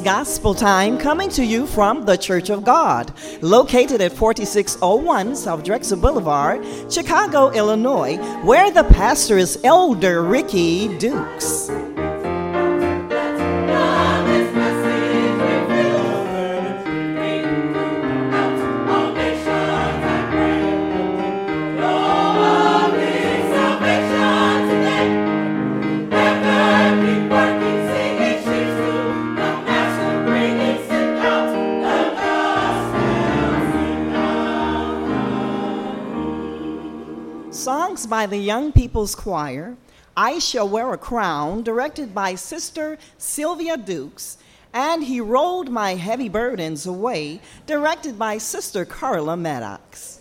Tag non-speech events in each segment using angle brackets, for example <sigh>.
Gospel Time coming to you from the Church of God, located at 4601 South Drexel Boulevard, Chicago, Illinois, where the pastor is Elder Ricky Dukes. By the Young People's Choir, I Shall Wear a Crown, directed by Sister Sylvia Dukes, and He Rolled My Heavy Burdens Away, directed by Sister Carla Maddox.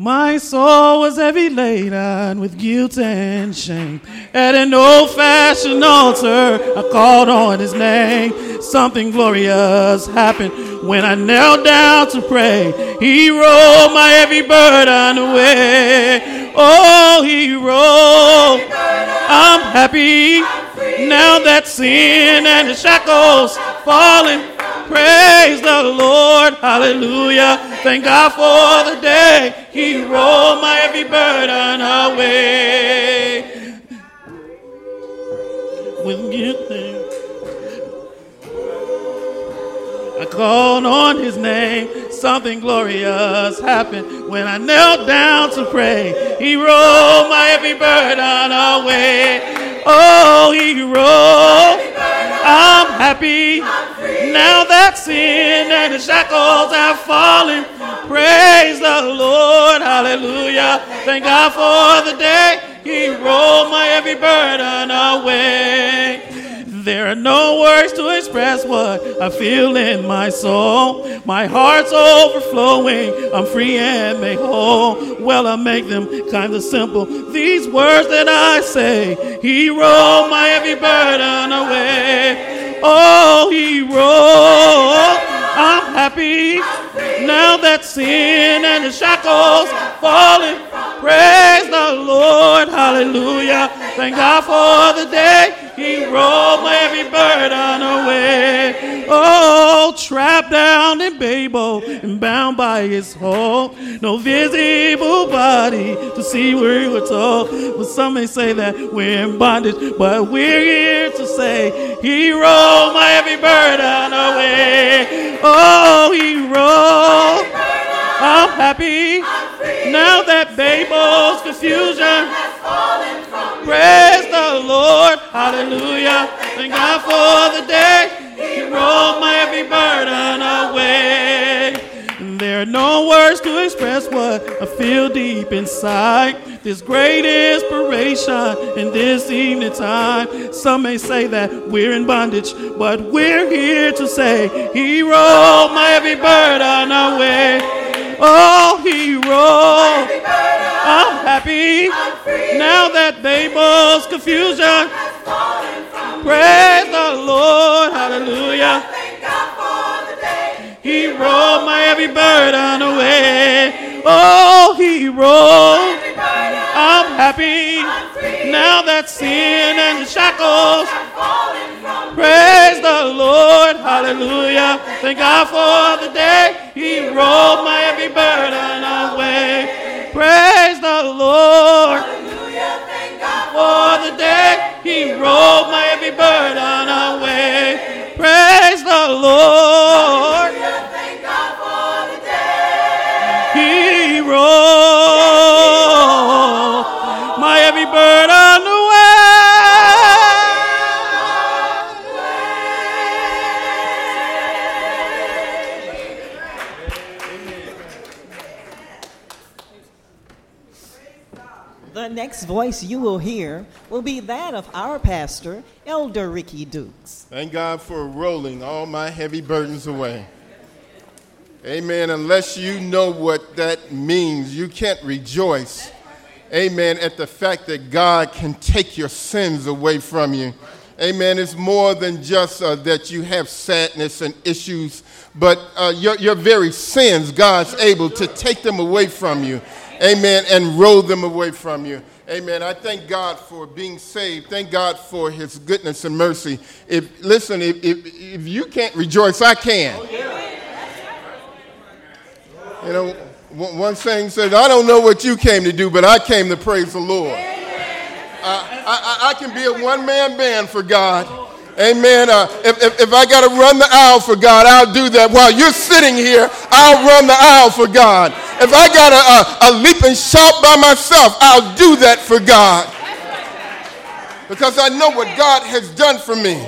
My soul was heavy laden with guilt and shame. At an old fashioned altar, I called on his name. Something glorious happened when I knelt down to pray. He rolled my heavy burden away. Oh, he rolled. I'm happy now that sin and the shackles falling. Praise the Lord. Hallelujah. Thank God for the day He rolled my heavy burden away. With giving. I called on his name. Something glorious happened when I knelt down to pray. He rolled my heavy burden away. Oh, he rolled. I'm happy now that sin and the shackles have fallen. Praise the Lord. Hallelujah. Thank God for the day He rolled my heavy burden away. There are no words to express what I feel in my soul. My heart's overflowing. I'm free and made whole. Well, I make them kind of simple. These words that I say, He rolled my heavy burden away. Oh, He rolled. I'm happy now that sin and the shackles falling. Praise the Lord. Hallelujah. Thank God for the day he rolled my heavy burden away. Oh, trapped down in Babel and bound by his hold. No visible body to see where we were told. But some may say that we're in bondage, but we're here to say he rolled my heavy burden away. Oh, he rolled. I'm happy now that Babel's confusion Praise the Lord. Hallelujah. Thank God for the day He rolled my heavy burden away. There are no words to express what I feel deep inside. This great inspiration in this evening time. Some may say that we're in bondage, but we're here to say He rolled my heavy burden away. Oh, He rolled. I'm happy now that Babel's confusion. Praise the Lord, hallelujah. He rolled my heavy burden away. Oh, he rolled. I'm happy now that sin and the shackles. Praise the Lord, hallelujah. Thank God for the day he rolled my every burden away. Praise the Lord. Hallelujah, thank God for the day He rolled my heavy burden away. Praise the Lord. Next voice you will hear will be that of our pastor, Elder Ricky Dukes. Thank God for rolling all my heavy burdens away. Amen. Unless you know what that means, you can't rejoice. Amen. At the fact that God can take your sins away from you. Amen. It's more than just uh, that you have sadness and issues, but uh, your, your very sins, God's able to take them away from you amen, and roll them away from you. Amen. I thank God for being saved. Thank God for his goodness and mercy. If listen, if, if, if you can't rejoice, I can. Oh, yeah. You know, one saying says, I don't know what you came to do, but I came to praise the Lord. I, I, I can be a one man band for God. Oh, Amen. Uh, if, if, if I got to run the aisle for God, I'll do that. While you're sitting here, I'll run the aisle for God. If I got to a leap and shout by myself, I'll do that for God. Because I know what God has done for me.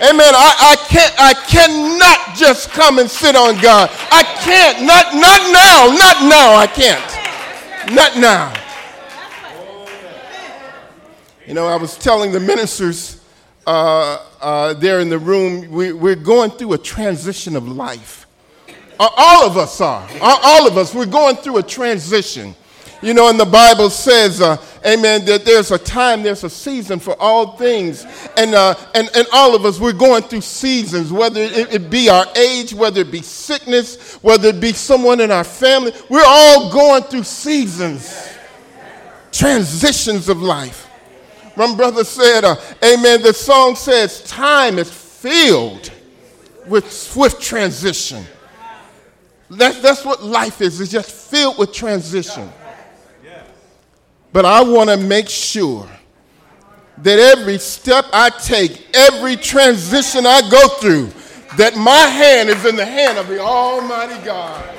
Amen. I, I can't I cannot just come and sit on God. I can't. Not not now. Not now. I can't. Not now. You know, I was telling the ministers uh, uh, there in the room, we, we're going through a transition of life. All of us are. All of us. We're going through a transition. You know, and the Bible says, uh, amen, that there's a time, there's a season for all things. And, uh, and, and all of us, we're going through seasons, whether it, it be our age, whether it be sickness, whether it be someone in our family. We're all going through seasons, transitions of life. My brother said, uh, amen, the song says, time is filled with swift transition. That's, that's what life is. It's just filled with transition. But I want to make sure that every step I take, every transition I go through, that my hand is in the hand of the Almighty God.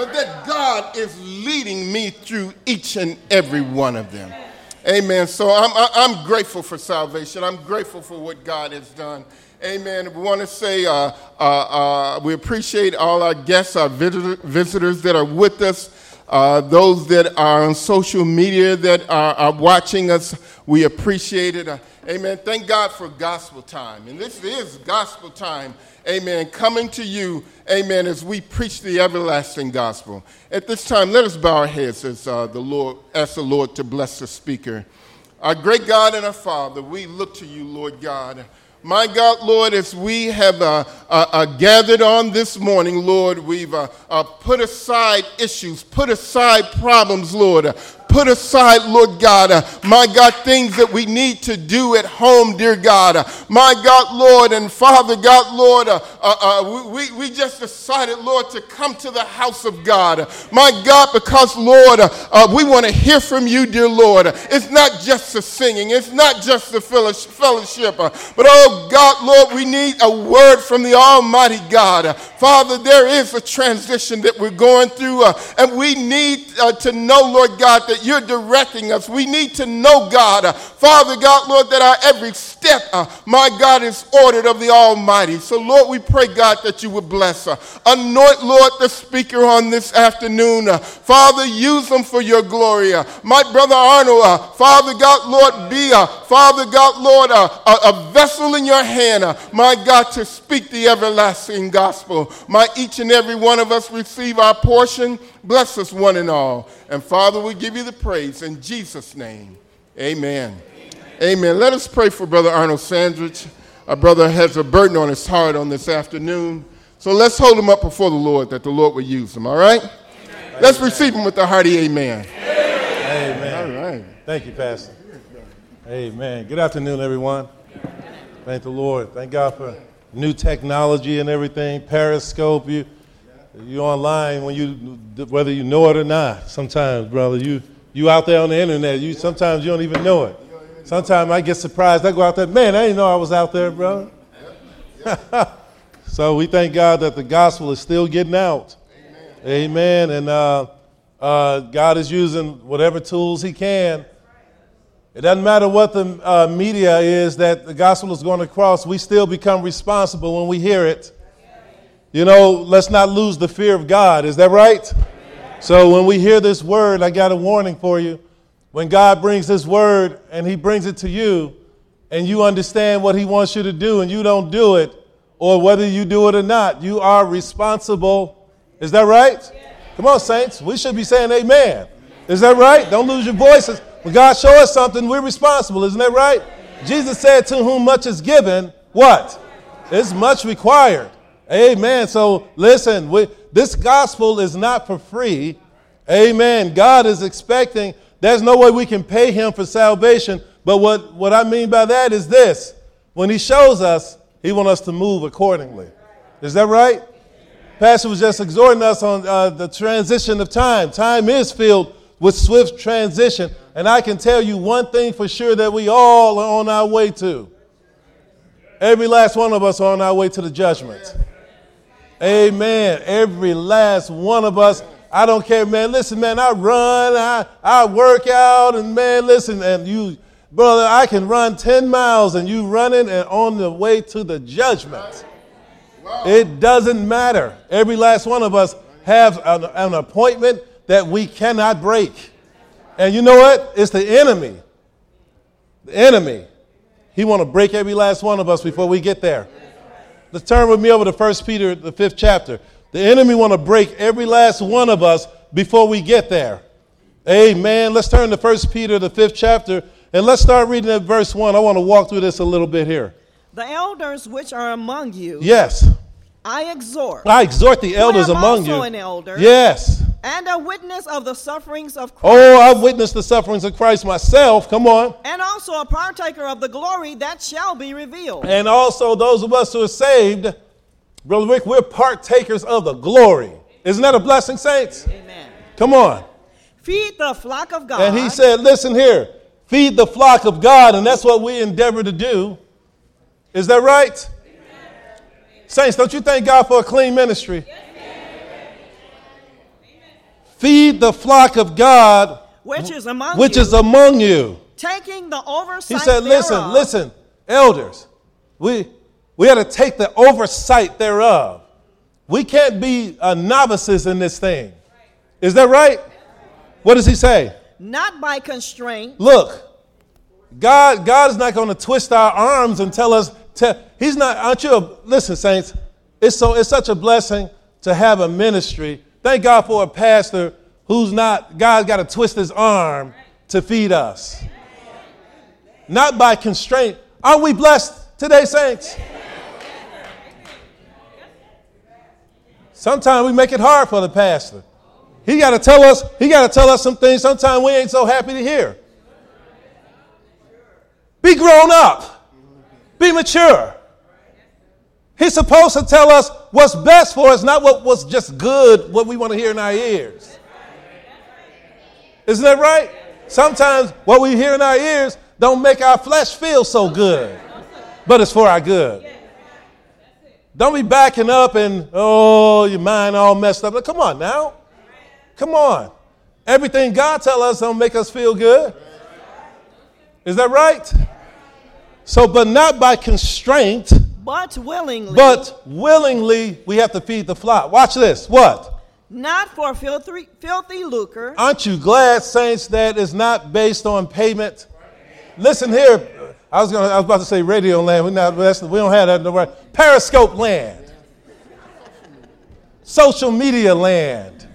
But that God is leading me through each and every one of them. Amen. So I'm, I'm grateful for salvation. I'm grateful for what God has done. Amen. We want to say uh, uh, uh, we appreciate all our guests, our visitor, visitors that are with us, uh, those that are on social media that are, are watching us. We appreciate it. Amen. Thank God for gospel time. And this is gospel time. Amen. Coming to you, amen, as we preach the everlasting gospel. At this time, let us bow our heads as uh, the Lord, ask the Lord to bless the speaker. Our great God and our Father, we look to you, Lord God. My God, Lord, as we have uh, uh, uh, gathered on this morning, Lord, we've uh, uh, put aside issues, put aside problems, Lord, put aside, Lord God, uh, my God, things that we need to do at home, dear God. Uh, my God, Lord, and Father God, Lord, uh, uh, uh we, we just decided, Lord, to come to the house of God. My God, because, Lord, uh, we want to hear from you, dear Lord. It's not just the singing, it's not just the fellowship, but, oh God, Lord, we need a word from the Almighty God. Father, there is a transition that we're going through, and we need to know, Lord God, that you're directing us. We need to know, God, Father God, Lord, that our every step, uh, my God, is ordered of the Almighty. So, Lord, we pray, God, that you would bless. Uh, anoint, Lord, the speaker on this afternoon. Uh, Father, use them for your glory. My brother Arnold, Father God, Lord, be, uh, Father God, Lord, a, a, vessel in your hand, my God, to speak the everlasting gospel. My each and every one of us receive our portion. Bless us one and all. And Father, we give you the praise in Jesus' name. Amen. Amen. Amen. Let us pray for Brother Arnold Sandridge. Our brother has a burden on his heart on this afternoon. So let's hold him up before the Lord that the Lord will use him, all right? Amen. Let's receive him with a hearty amen. Amen. All right. Thank you, Pastor. Amen. Good afternoon, everyone. Thank the Lord. Thank God for new technology and everything. Periscope, you you online when you whether you know it or not. Sometimes, brother, you you out there on the internet. You sometimes you don't even know it. Sometimes I get surprised. I go out there, man, I didn't know I was out there, brother. <laughs> so we thank God that the gospel is still getting out. Amen. Amen. And uh, uh, God is using whatever tools He can. It doesn't matter what the uh, media is that the gospel is going across. We still become responsible when we hear it you know, let's not lose the fear of God. Is that right? So when we hear this word, I got a warning for you. When God brings this word and he brings it to you, and you understand what he wants you to do and you don't do it, or whether you do it or not, you are responsible. Is that right? Come on, saints. We should be saying amen. Is that right? Don't lose your voices. When God shows us something, we're responsible. Isn't that right? Jesus said, To whom much is given, what? It's much required. Amen. So listen, we, this gospel is not for free. Amen. God is expecting, there's no way we can pay him for salvation. But what, what I mean by that is this when he shows us, he wants us to move accordingly. Is that right? Pastor was just exhorting us on uh, the transition of time. Time is filled with swift transition. And I can tell you one thing for sure that we all are on our way to. Every last one of us are on our way to the judgment. Amen. Every last one of us. I don't care, man. Listen, man, I run, I, I work out, and man, listen, and you, brother, I can run 10 miles and you running and on the way to the judgment. It doesn't matter. Every last one of us have an, an appointment that we cannot break. And you know what? It's the enemy. The enemy. He want to break every last one of us before we get there. Let's turn with me over to 1 Peter, the fifth chapter. The enemy want to break every last one of us before we get there. Amen. Let's turn to 1 Peter, the fifth chapter, and let's start reading at verse 1. I want to walk through this a little bit here. The elders which are among you, Yes. I exhort, I exhort the elders am among you. an elder. Yes. And a witness of the sufferings of Christ, Oh, I've witnessed the sufferings of Christ myself. Come on. and also a partaker of the glory that shall be revealed. And also, those of us who are saved, Brother Rick, we're partakers of the glory. Isn't that a blessing, saints? Amen. Come on. Feed the flock of God. And he said, Listen here, feed the flock of God, and that's what we endeavor to do. Is that right? Saints, don't you thank God for a clean ministry? Feed the flock of God, which is among which you, is among you. taking the oversight He said, Listen, thereof, listen, elders, we, we got to take the oversight thereof. We can't be uh, novices in this thing. Is that right? What does he say? not by constraint, Look, God, God is not going to twist our arms and tell us. To, he's not. Aren't you? A, listen, saints. It's so. It's such a blessing to have a ministry. Thank God for a pastor who's not. God's got to twist his arm to feed us. Not by constraint. Aren't we blessed today, saints? Sometimes we make it hard for the pastor. He got to tell us. He got to tell us some things. Sometimes we ain't so happy to hear. Be grown up. Be mature. He's supposed to tell us what's best for us, not what was just good, what we want to hear in our ears. Isn't that right? Sometimes what we hear in our ears don't make our flesh feel so good, but it's for our good. Don't be backing up and, oh, your mind all messed up. Come on now. Come on. Everything God tell us don't make us feel good. Is that right? So, but not by constraint, but willingly, but willingly we have to feed the flock. Watch this. What? not for filthy, filthy lucre, Aren't you glad, saints, that is not based on payment? Listen here. I was, gonna, I was about to say radio land. We're not, that's, we don't have that No right. Periscope land. Social media land.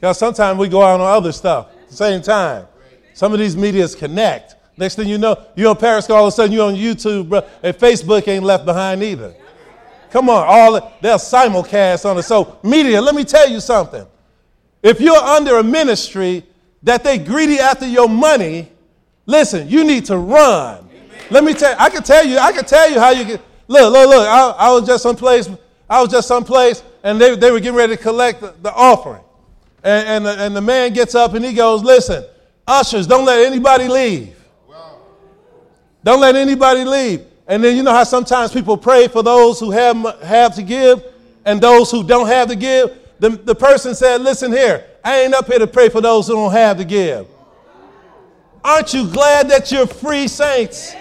Because sometimes we go out on other stuff at the same time. Some of these medias connect. Next thing you know, you're on Periscope, all of a sudden you're on YouTube, bro, and Facebook ain't left behind either. Come on, all they'll simulcast on it. So, media, let me tell you something. If you're under a ministry that they greedy after your money, listen, you need to run. Let me tell you, I can tell you, I can tell you how you get. Look, look, look. I, I was just someplace, I was just someplace, and they, they were getting ready to collect the, the offering. And, and, the, and the man gets up and he goes, Listen, ushers, don't let anybody leave. Don't let anybody leave. And then you know how sometimes people pray for those who have, have to give and those who don't have to give? The, the person said, Listen here, I ain't up here to pray for those who don't have to give. Aren't you glad that you're free, saints?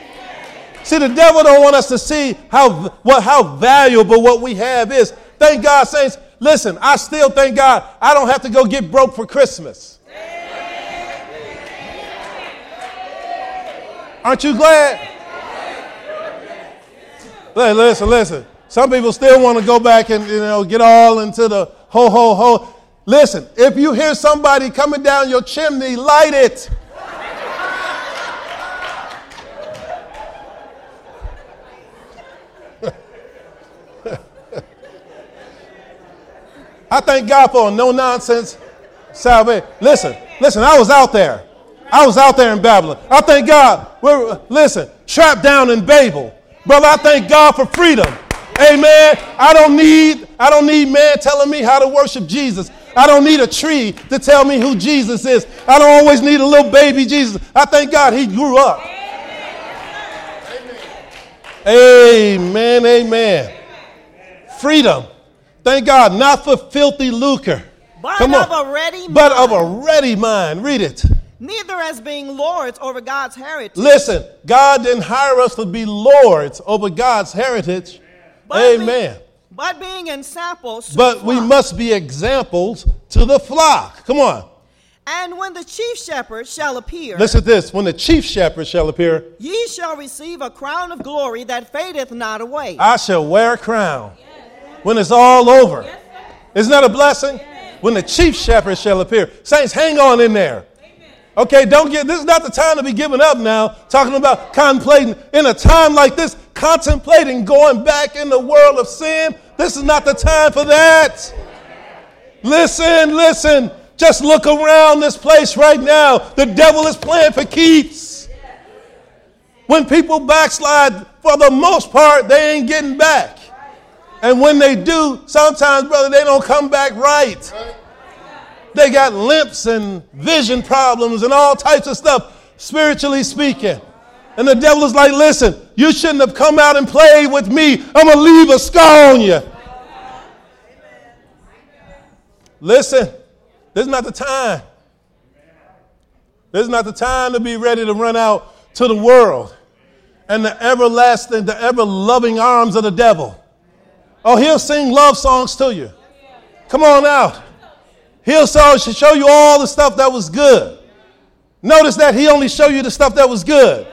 See, the devil don't want us to see how, what, how valuable what we have is. Thank God, saints. Listen, I still thank God I don't have to go get broke for Christmas. Aren't you glad? Listen, listen, listen. Some people still want to go back and you know get all into the ho ho ho. Listen, if you hear somebody coming down your chimney, light it. <laughs> I thank God for a no nonsense salvation. Listen, listen, I was out there. I was out there in Babylon. I thank God. We're, listen, trapped down in Babel. Brother, I thank God for freedom. Amen. I don't need, I don't need man telling me how to worship Jesus. I don't need a tree to tell me who Jesus is. I don't always need a little baby Jesus. I thank God he grew up. Amen. Amen. amen. Freedom. Thank God, not for filthy lucre. but Come of on. a ready But of a ready mind. Read it. Neither as being lords over God's heritage, Listen, God didn't hire us to be lords over God's heritage. but Amen. Be, but being ensamples, But we must be examples to the flock. Come on. And when the chief shepherd shall appear, Listen to this. When the chief shepherd shall appear, ye shall receive a crown of glory that fadeth not away. I shall wear a crown when it's all over. Isn't that a blessing? When the chief shepherd shall appear. Saints, hang on in there. Okay, don't get this is not the time to be giving up now, talking about contemplating in a time like this, contemplating going back in the world of sin. This is not the time for that. Listen, listen. Just look around this place right now. The devil is playing for keeps. When people backslide, for the most part, they ain't getting back. And when they do, sometimes, brother, they don't come back right. They got limps and vision problems and all types of stuff, spiritually speaking. And the devil is like, listen, you shouldn't have come out and played with me. I'm going to leave a scar on you. Listen, this is not the time. This is not the time to be ready to run out to the world and the everlasting, the ever loving arms of the devil. Oh, he'll sing love songs to you. Come on out. He'll show show you all the stuff that was good. Notice that he only show you the stuff that was good.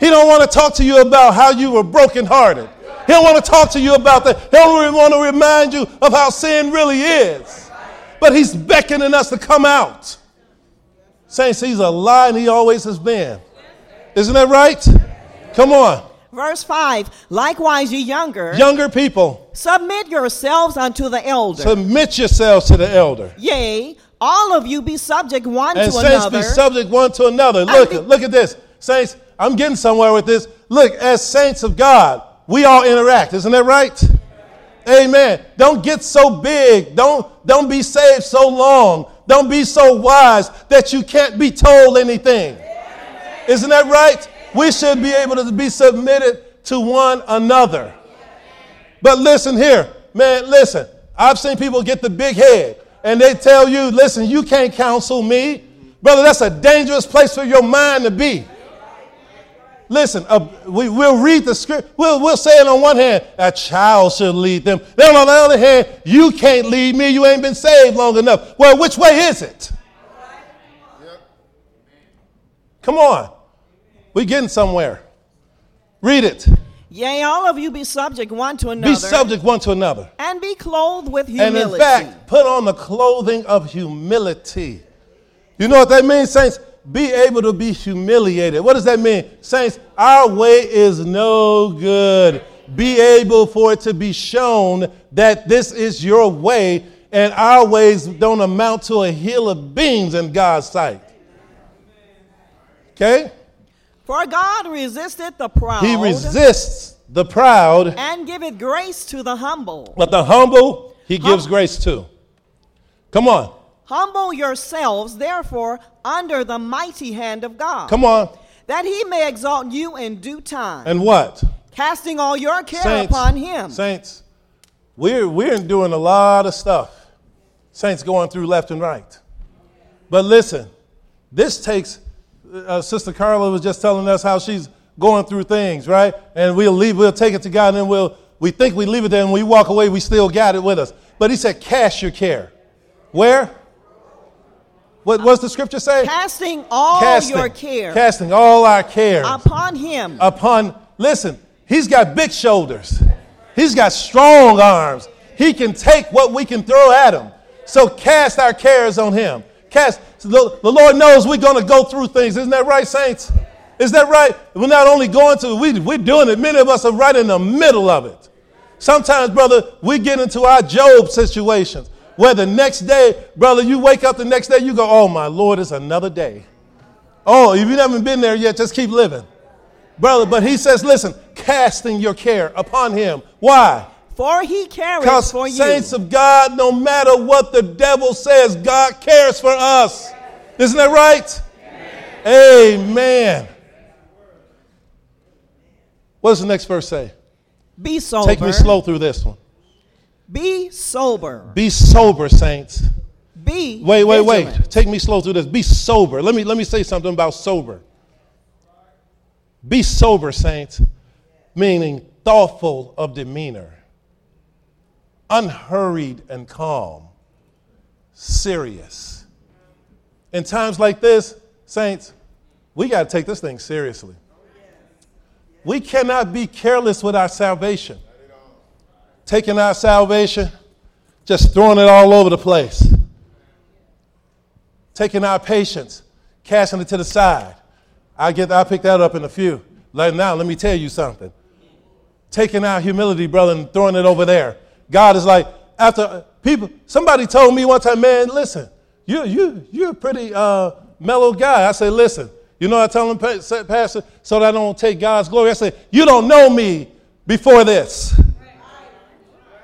He don't want to talk to you about how you were brokenhearted. He don't want to talk to you about that. He don't want to remind you of how sin really is. But he's beckoning us to come out. Saints, he's a lie and he always has been. Isn't that right? Come on. Verse 5 Likewise, ye younger, Younger people, submit yourselves unto the elder. submit yourselves to the elder. Yea, all of you be subject one And to saints another. be subject one to another. Look, be- look at this. Saints, I'm getting somewhere with this. Look, as saints of God, we all interact. Isn't that right? Amen. Don't get so big. Don't, don't be saved so long. Don't be so wise that you can't be told anything. Isn't that right? We should be able to be submitted to one another. But listen here, man, listen. I've seen people get the big head and they tell you, listen, you can't counsel me. Brother, that's a dangerous place for your mind to be. Listen, uh, we, we'll read the script. We'll, we'll say it on one hand, a child should lead them. Then on the other hand, you can't lead me. You ain't been saved long enough. Well, which way is it? Come on. We getting somewhere. Read it. Yea, all of you be subject one to another. Be subject one to another. And be clothed with humility. And in fact, put on the clothing of humility. You know what that means, saints? Be able to be humiliated. What does that mean? Saints, our way is no good. Be able for it to be shown that this is your way and our ways don't amount to a hill of beans in God's sight. Okay? For God resisteth the proud He resists the proud, and giveth grace to the humble. but the humble, he gives grace to. Come on. Humble yourselves, therefore, under the mighty hand of God, Come on. that he may exalt you in due time, And what? casting all your care Saints, upon him. Saints, we're, we're doing a lot of stuff. Saints going through left and right. But listen, this takes, uh, Sister Carla was just telling us how she's going through things, right? And we'll leave, we'll take it to God, and then we'll, we think we leave it there, and we walk away, we still got it with us. But he said, cast your care. Where? What what's the scripture say? Casting all Casting. your care Casting all our cares upon him. upon, listen, he's got big shoulders. He's got strong arms. He can take what we can throw at him. So cast our cares on him. Cast, the, the Lord knows we're going to go through things. Isn't that right, saints? Is that right? We're not only going to, we, we're doing it. Many of us are right in the middle of it. Sometimes, brother, we get into our Job situations where the next day, brother, you wake up the next day, you go, oh, my Lord, it's another day. Oh, if you haven't been there yet, just keep living. Brother, but he says, listen, casting your care upon him. Why? For he cares for you. saints of God, no matter what the devil says, God cares for us. Isn't that right? Amen. What does the next verse say? Be sober. Take me slow through this one. Be sober. Be sober, saints. Be Wait, wait, wait. Take me slow through this. Be sober. Let me let me say something about sober. Be sober, saints, meaning thoughtful of demeanor, unhurried and calm, serious, in times like this, saints, we got to take this thing seriously. We cannot be careless with our salvation. Taking our salvation, just throwing it all over the place. Taking our patience, casting it to the side. I get I'll pick that up in a few. Like now, let me tell you something. Taking our humility, brother, and throwing it over there. God is like, after people, somebody told me one time, man, listen, you, you, you're a pretty uh, mellow guy. I say, listen, you know, I tell them, Pastor, so that I don't take God's glory. I say, you don't know me before this.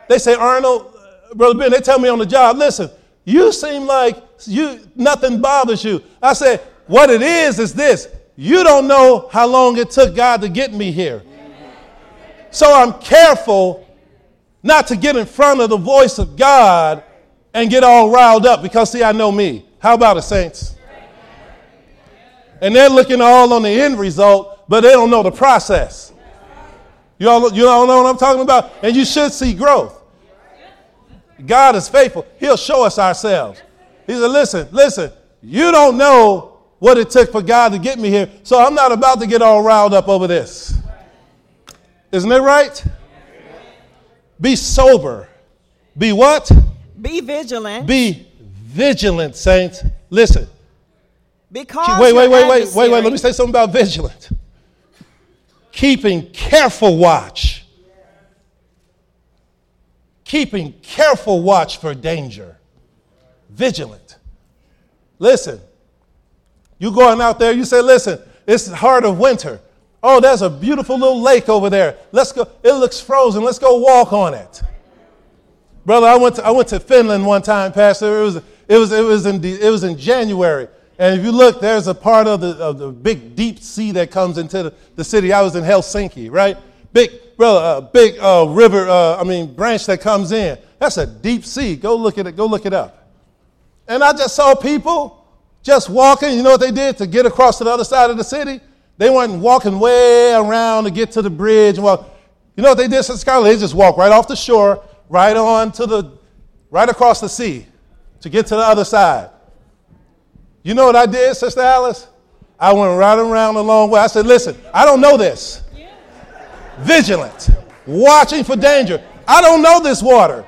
They say, Arnold, uh, Brother Ben, they tell me on the job, listen, you seem like you nothing bothers you. I say, what it is is this. You don't know how long it took God to get me here. So I'm careful not to get in front of the voice of God and get all riled up because, see, I know me. How about it, saints? And they're looking all on the end result, but they don't know the process. You all, you all know what I'm talking about? And you should see growth. God is faithful. He'll show us ourselves. He said, listen, listen, you don't know what it took for God to get me here, so I'm not about to get all riled up over this. Isn't it right? Be sober. Be what? Be vigilant. Be vigilant, saints. Listen. Because wait, wait, wait, wait, wait, wait. Let me say something about vigilant. Keeping careful watch. Keeping careful watch for danger. Vigilant. Listen. You going out there, you say, listen, it's the heart of winter. Oh, there's a beautiful little lake over there. Let's go. It looks frozen. Let's go walk on it. Brother, I went to, I went to Finland one time, Pastor. It was, it was, it was, in, it was in January. And if you look, there's a part of the, of the big deep sea that comes into the, the city. I was in Helsinki, right? Big, brother, uh, big uh, river, uh, I mean, branch that comes in. That's a deep sea. Go look at it. Go look it up. And I just saw people just walking. You know what they did to get across to the other side of the city? They weren't walking way around to get to the bridge and. You know what they did, Sister Scarlett? They just walked right off the shore, right on to the, right across the sea to get to the other side. You know what I did, Sister Alice? I went right around the long way. I said, listen, I don't know this. Vigilant, watching for danger. I don't know this water.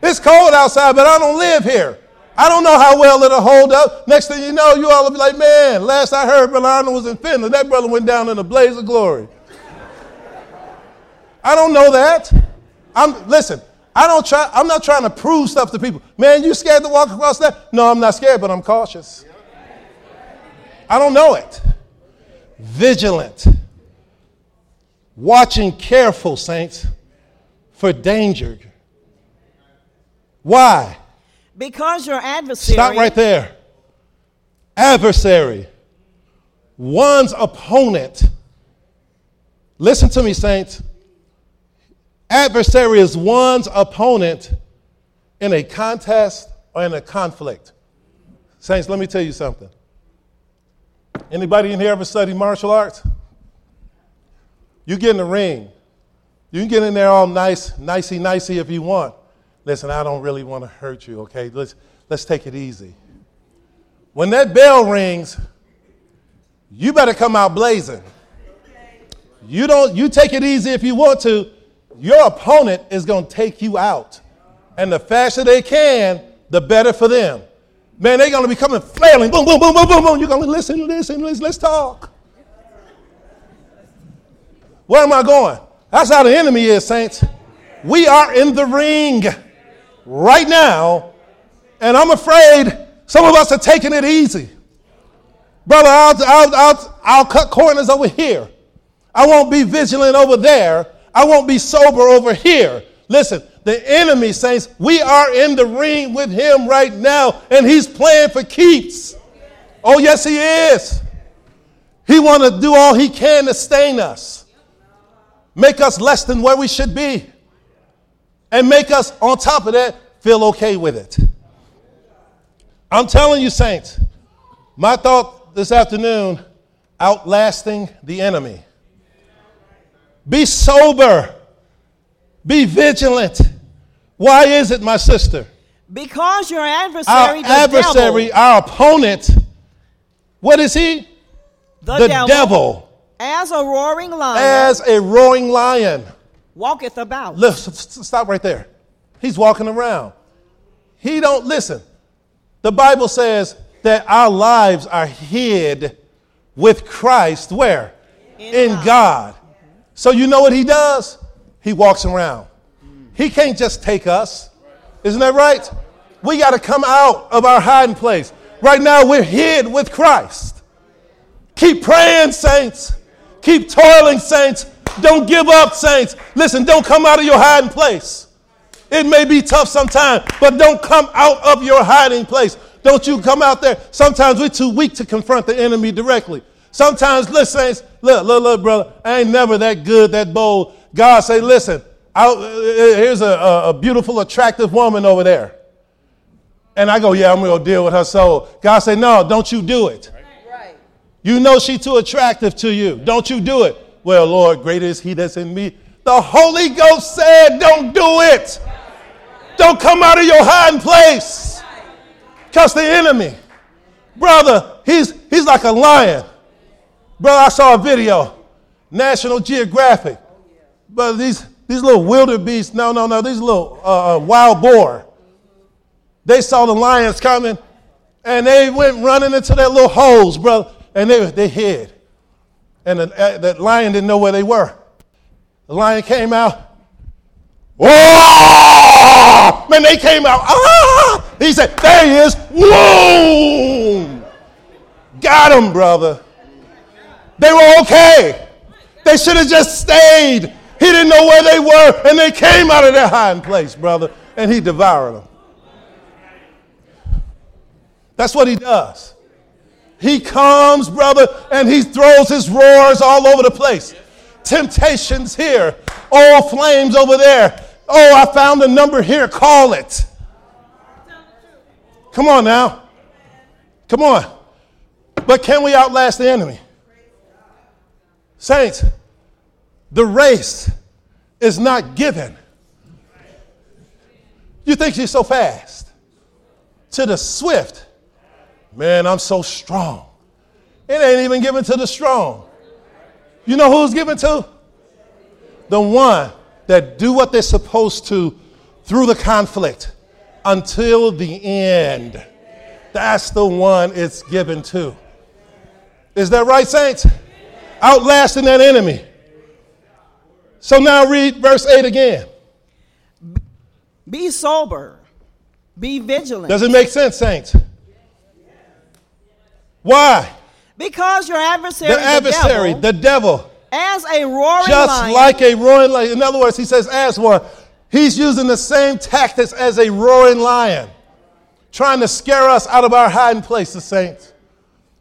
It's cold outside, but I don't live here. I don't know how well it'll hold up. Next thing you know, you all will be like, man, last I heard, Brother Arnold was in Finland. That brother went down in a blaze of glory. I don't know that. I'm listen, I don't try, I'm not trying to prove stuff to people. Man, you scared to walk across that? No, I'm not scared, but I'm cautious. I don't know it. Vigilant. Watching careful, saints, for danger. Why? Because your adversary. Stop right there. Adversary. One's opponent. Listen to me, saints. Adversary is one's opponent in a contest or in a conflict. Saints, let me tell you something. Anybody in here ever study martial arts? You get in the ring. You can get in there all nice, nicey, nicey if you want. Listen, I don't really want to hurt you, okay? Let's, let's take it easy. When that bell rings, you better come out blazing. You don't you take it easy if you want to. Your opponent is going to take you out. And the faster they can, the better for them. Man, they're going to be coming flailing. Boom, boom, boom, boom, boom, boom. You're going to listen, listen, listen, let's talk. Where am I going? That's how the enemy is, saints. We are in the ring right now, and I'm afraid some of us are taking it easy. Brother, I'll, I'll, I'll, I'll cut corners over here. I won't be vigilant over there. I won't be sober over here. Listen, the enemy, saints, we are in the ring with him right now, and he's playing for keeps. Oh, yes, he is. He want to do all he can to stain us, make us less than where we should be and make us, on top of that, feel okay with it. I'm telling you, saints, my thought this afternoon outlasting the enemy. Be sober, be vigilant. Why is it, my sister? Because your adversary, our adversary, devil, our opponent, What is he? The, The devil, devil, as a roaring lion, as a roaring lion. Walketh about. Listen, stop right there. He's walking around. He don't listen. The Bible says that our lives are hid with Christ where? In, God. So you know what he does? He walks around. He can't just take us. Isn't that right? We got to come out of our hiding place. Right now we're hid with Christ. Keep praying, saints. Keep toiling, saints. Don't give up, saints. Listen, don't come out of your hiding place. It may be tough sometimes, but don't come out of your hiding place. Don't you come out there. Sometimes we're too weak to confront the enemy directly. Sometimes, listen, saints, look, look, look, brother, I ain't never that good, that bold. God say, listen, I'll, uh, here's a, a, a beautiful, attractive woman over there. And I go, yeah, I'm going to deal with her soul. God say, no, don't you do it. You know she too attractive to you. Don't you do it. Well, Lord, greater is he that's in me. The Holy Ghost said, don't do it. Don't come out of your hiding place. Because the enemy, brother, he's, he's like a lion. Brother, I saw a video, National Geographic. But these, these little wildebeest, no, no, no, these little uh, uh, wild boar, they saw the lions coming and they went running into their little holes, brother, and they, they hid. And the, uh, the lion didn't know where they were. The lion came out. Oh! Man, they came out. Ah! He said, There he is. Boom! Got him, brother. They were okay. They should have just stayed. He didn't know where they were, and they came out of their hiding place, brother, and he devoured them. That's what he does. He comes, brother, and he throws his roars all over the place. Temptations here, all flames over there. Oh, I found a number here, call it. Come on now. Come on. But can we outlast the enemy? Saints, the race is not given. You think you're so fast. To the swift, man, I'm so strong. It ain't even given to the strong. You know who's given to? The one that do what they're supposed to through the conflict until the end. That's the one it's given to. Is that right, saints? Outlasting that enemy. So now read verse 8 again. Be sober, be vigilant, Does it make sense, saints? Why? because your adversary, The adversary, devil, the devil, as a roaring lion. just lion, like a roaring lion. In other words, he says, as one. He's using the same tactics as a roaring lion, trying to scare us out of our hiding place, the saints.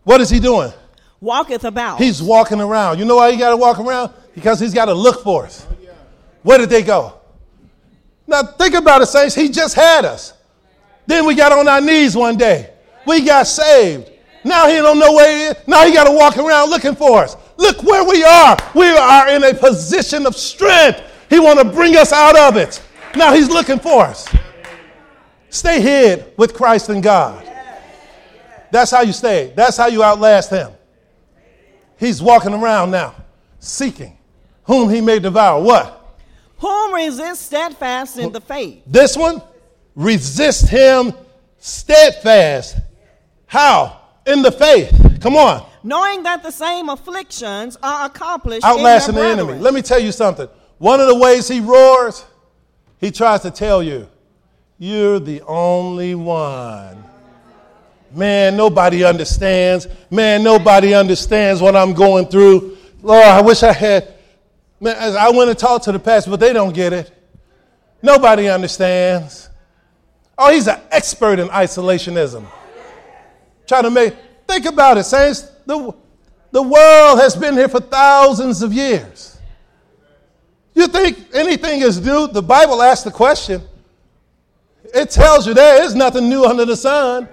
What is he doing? walketh about. He's walking around. You know why he got to walk around? Because he's got to look for us. Where did they go? Now think about it, saints. He just had us. Then we got on our knees one day. We got saved. Now he don't know where he is. Now he got to walk around looking for us. Look where we are. We are in a position of strength. He want to bring us out of it. Now he's looking for us. Stay hid with Christ and God. That's how you stay. That's how you outlast him. He's walking around now, seeking whom he may devour. What? whom resist steadfast in the faith, This one? Resist him steadfast. How? In the faith. Come on. knowing that the same afflictions are accomplished Outlasting in the enemy. Let me tell you something. One of the ways he roars, he tries to tell you, you're the only one. Man, nobody understands. Man, nobody understands what I'm going through. Lord, I wish I had. Man, I went and talked to the pastor, but they don't get it. Nobody understands. Oh, he's an expert in isolationism. Trying to make, think about it, saints. The, the world has been here for thousands of years. You think anything is new? The Bible asks the question. It tells you there is nothing new under the sun.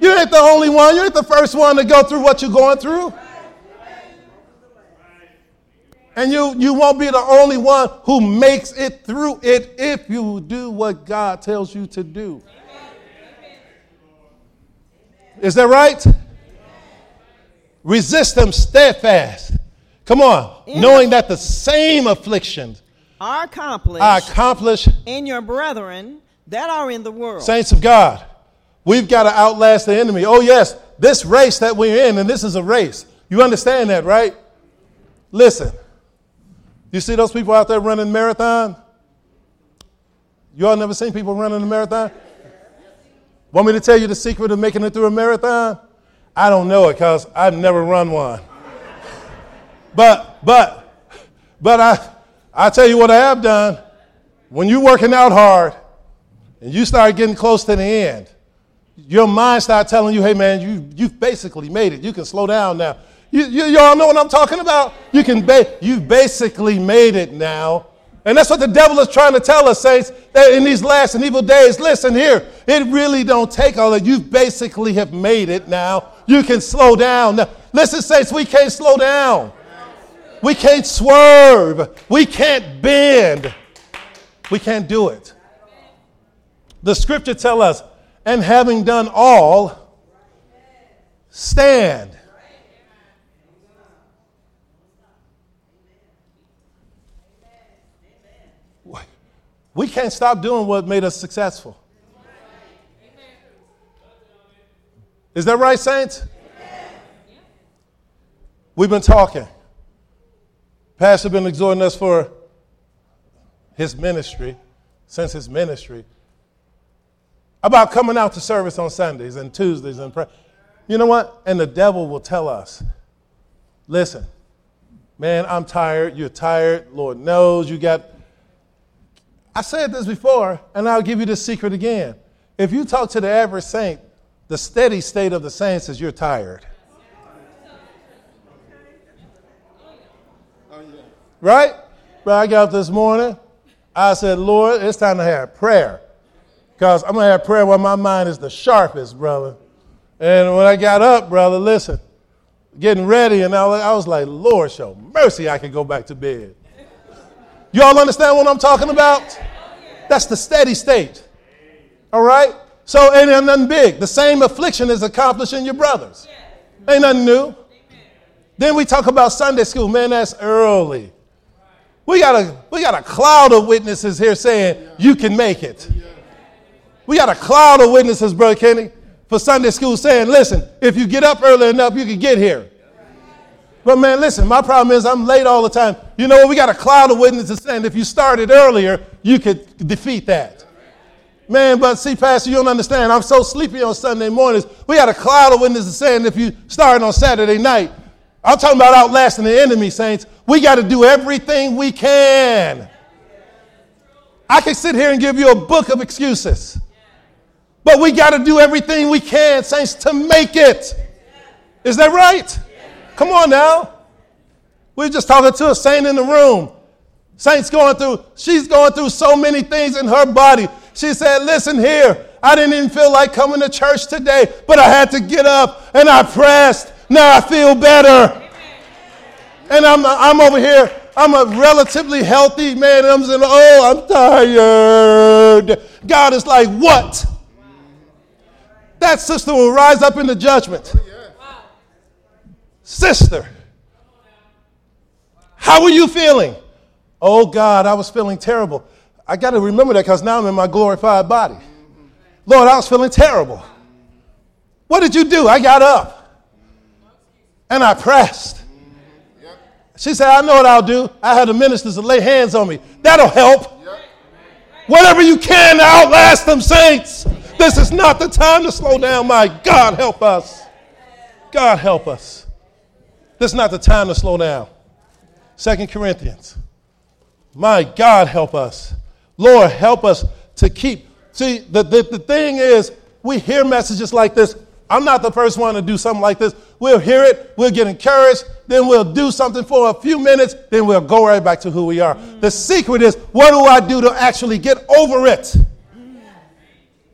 You ain't the only one. You ain't the first one to go through what you're going through. And you, you won't be the only one who makes it through it if you do what God tells you to do. Is that right? resist them steadfast. Come on, In knowing that the same afflictions Are accomplished are accomplished, in your brethren that are in the world. saints of God. We've got to outlast the enemy. Oh, yes, this race that we're in, and this is a race. You understand that, right? Listen, you see those people out there running marathon? You all never seen people running a marathon? Want me to tell you the secret of making it through a marathon? I don't know it because I've never run one. But, but, but I, I tell you what I have done. When you're working out hard and you start getting close to the end, your mind starts telling you, hey man, you, you've basically made it. You can slow down now. You, you, all know what I'm talking about? You can ba- you've basically made it now. And that's what the devil is trying to tell us, saints, that in these last and evil days, listen here, it really don't take all that. You basically have made it now. You can slow down. Now, listen, saints, we can't slow down. We can't swerve. We can't bend. We can't do it. The scripture tell us, and having done all, stand. We can't stop doing what made us successful. Is that right, saints? We've been talking. Pastor been exhorting us for his ministry, since his ministry, about coming out to service on Sundays and Tuesdays and pray. You know what? And the devil will tell us, listen, man, I'm tired. You're tired. Lord knows you got. I said this before, and I'll give you the secret again. If you talk to the average saint, the steady state of the saints is you're tired. Right? But I got up this morning. I said, Lord, it's time to have prayer. Because I'm going to have prayer when my mind is the sharpest, brother. And when I got up, brother, listen, getting ready, and I was like, Lord, show mercy, I can go back to bed. You all understand what I'm talking about? That's the steady state. All right? So ain't nothing big. The same affliction is accomplished in your brothers. Ain't nothing new. Then we talk about Sunday school. Man, that's early. We got a, we got a cloud of witnesses here saying you can make it. We got a cloud of witnesses, Brother Kenny, for Sunday school saying, listen, if you get up early enough, you can get here. But man, listen, my problem is I'm late all the time. You know what? We got a cloud of witnesses saying if you started earlier, you could defeat that. Man, but see, Pastor, you don't understand. I'm so sleepy on Sunday mornings. We got a cloud of witnesses saying if you started on Saturday night, I'm talking about outlasting the enemy, saints. We got to do everything we can. I can sit here and give you a book of excuses. But we got to do everything we can, saints, to make it. Is that right? Come on now. We're just talking to a saint in the room. Saint's going through, she's going through so many things in her body. She said, Listen here, I didn't even feel like coming to church today, but I had to get up and I pressed. Now I feel better. And I'm, I'm over here, I'm a relatively healthy man. and I'm saying, Oh, I'm tired. God is like, What? That sister will rise up in the judgment. Sister, how are you feeling? Oh God, I was feeling terrible. I got to remember that because now I'm in my glorified body. Lord, I was feeling terrible. What did you do? I got up and I pressed. She said, I know what I'll do. I had the ministers to lay hands on me. That'll help. Whatever you can to outlast them saints. This is not the time to slow down. My God, help us. God, help us. This is not the time to slow down. Second Corinthians. My God, help us. Lord, help us to keep. See, the, the, the thing is, we hear messages like this. I'm not the first one to do something like this. We'll hear it, we'll get encouraged, then we'll do something for a few minutes, then we'll go right back to who we are. The secret is what do I do to actually get over it?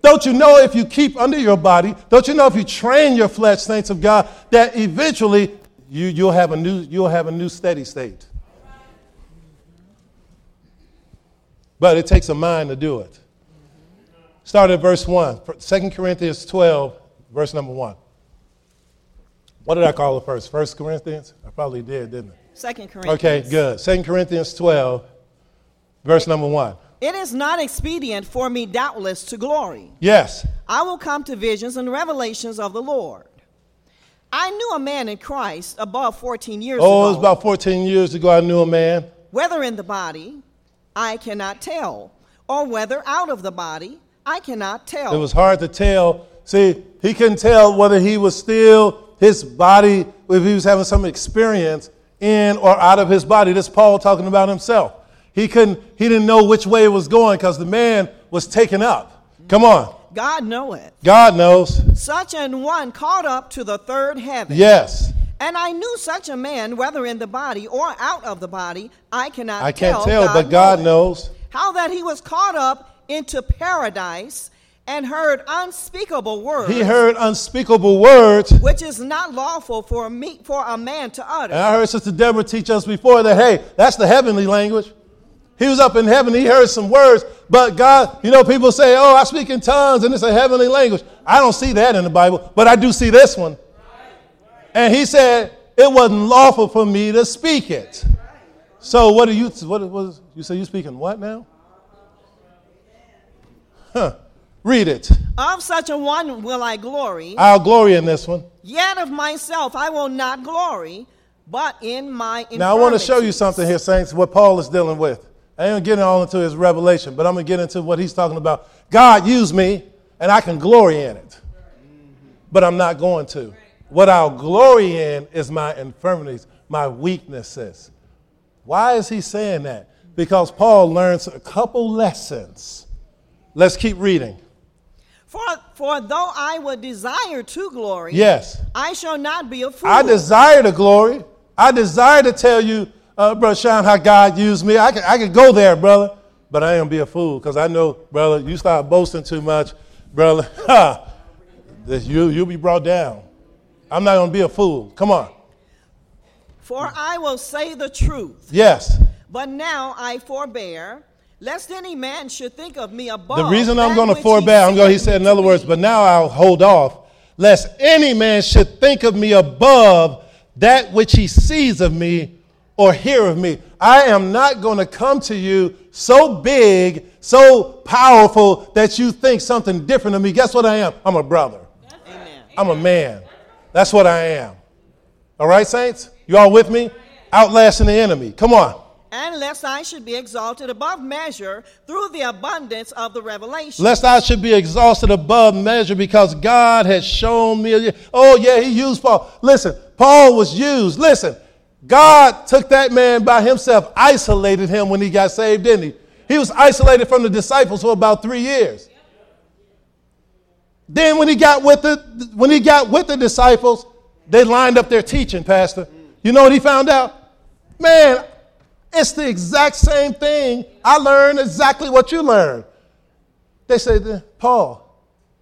Don't you know if you keep under your body, don't you know if you train your flesh, saints of God, that eventually you, you'll, have a new, you'll have a new steady state. But it takes a mind to do it. Start at verse 1, 2 Corinthians 12, verse number 1. What did I call it first? First Corinthians? I probably did, didn't I? Second Corinthians. Okay, good. Second Corinthians 12, verse number 1. It is not expedient for me, doubtless, to glory. Yes. I will come to visions and revelations of the Lord. I knew a man in Christ above 14 years ago. Oh, it was about 14 years ago I knew a man. whether in the body, I cannot tell, or whether out of the body, I cannot tell. It was hard to tell. See, he couldn't tell whether he was still his body, if he was having some experience in or out of his body. This is Paul talking about himself. He couldn't, he didn't know which way it was going because the man was taken up. Come on. God knoweth. God knows. Such an one caught up to the third heaven. Yes. And I knew such a man, whether in the body or out of the body, I cannot I can't tell. tell, but God knows. How that he was caught up into paradise and heard unspeakable words, He heard unspeakable words. which is not lawful for me for a man to utter. And I heard Sister Deborah teach us before that, hey, that's the heavenly language. He was up in heaven, he heard some words, but God, you know, people say, oh, I speak in tongues and it's a heavenly language. I don't see that in the Bible, but I do see this one. And he said, it wasn't lawful for me to speak it. So what do you, what was, you say you speaking what now? Huh. Read it. Of such a one will I glory, I'll glory in this one. yet of myself I will not glory, but in my Now, I want to show you something here, Saints, what Paul is dealing with. I ain't getting all into his revelation, but I'm going to get into what he's talking about. God used me, and I can glory in it, but I'm not going to. What I'll glory in is my infirmities, my weaknesses. Why is he saying that? Because Paul learns a couple lessons. Let's keep reading. For, for though I would desire to glory, Yes. I shall not be a fool. I desire to glory. I desire to tell you, uh, Brother Sean, how God used me. I could, I could go there, brother, but I ain't gonna be a fool because I know, brother, you start boasting too much, brother, <laughs> ha, that you, you'll be brought down. I'm not gonna be a fool. Come on. For I will say the truth. Yes. But now I forbear, lest any man should think of me above. The reason I'm going to forbear, I'm going. He said, in other words, but now I'll hold off, lest any man should think of me above that which he sees of me or hear of me. I am not going to come to you so big, so powerful that you think something different of me. Guess what I am? I'm a brother. Amen. I'm a man. That's what I am. All right, saints? You all with me? Outlasting the enemy. Come on. And lest I should be exalted above measure through the abundance of the revelation. lest I should be exhausted above measure because God has shown me. Oh, yeah, he used Paul. Listen, Paul was used. Listen, God took that man by himself, isolated him when he got saved, didn't he? He was isolated from the disciples for about three years. Then when he got with the when he got with the disciples, they lined up their teaching, Pastor. You know what he found out? Man, it's the exact same thing. I learned exactly what you learned. They said, Paul,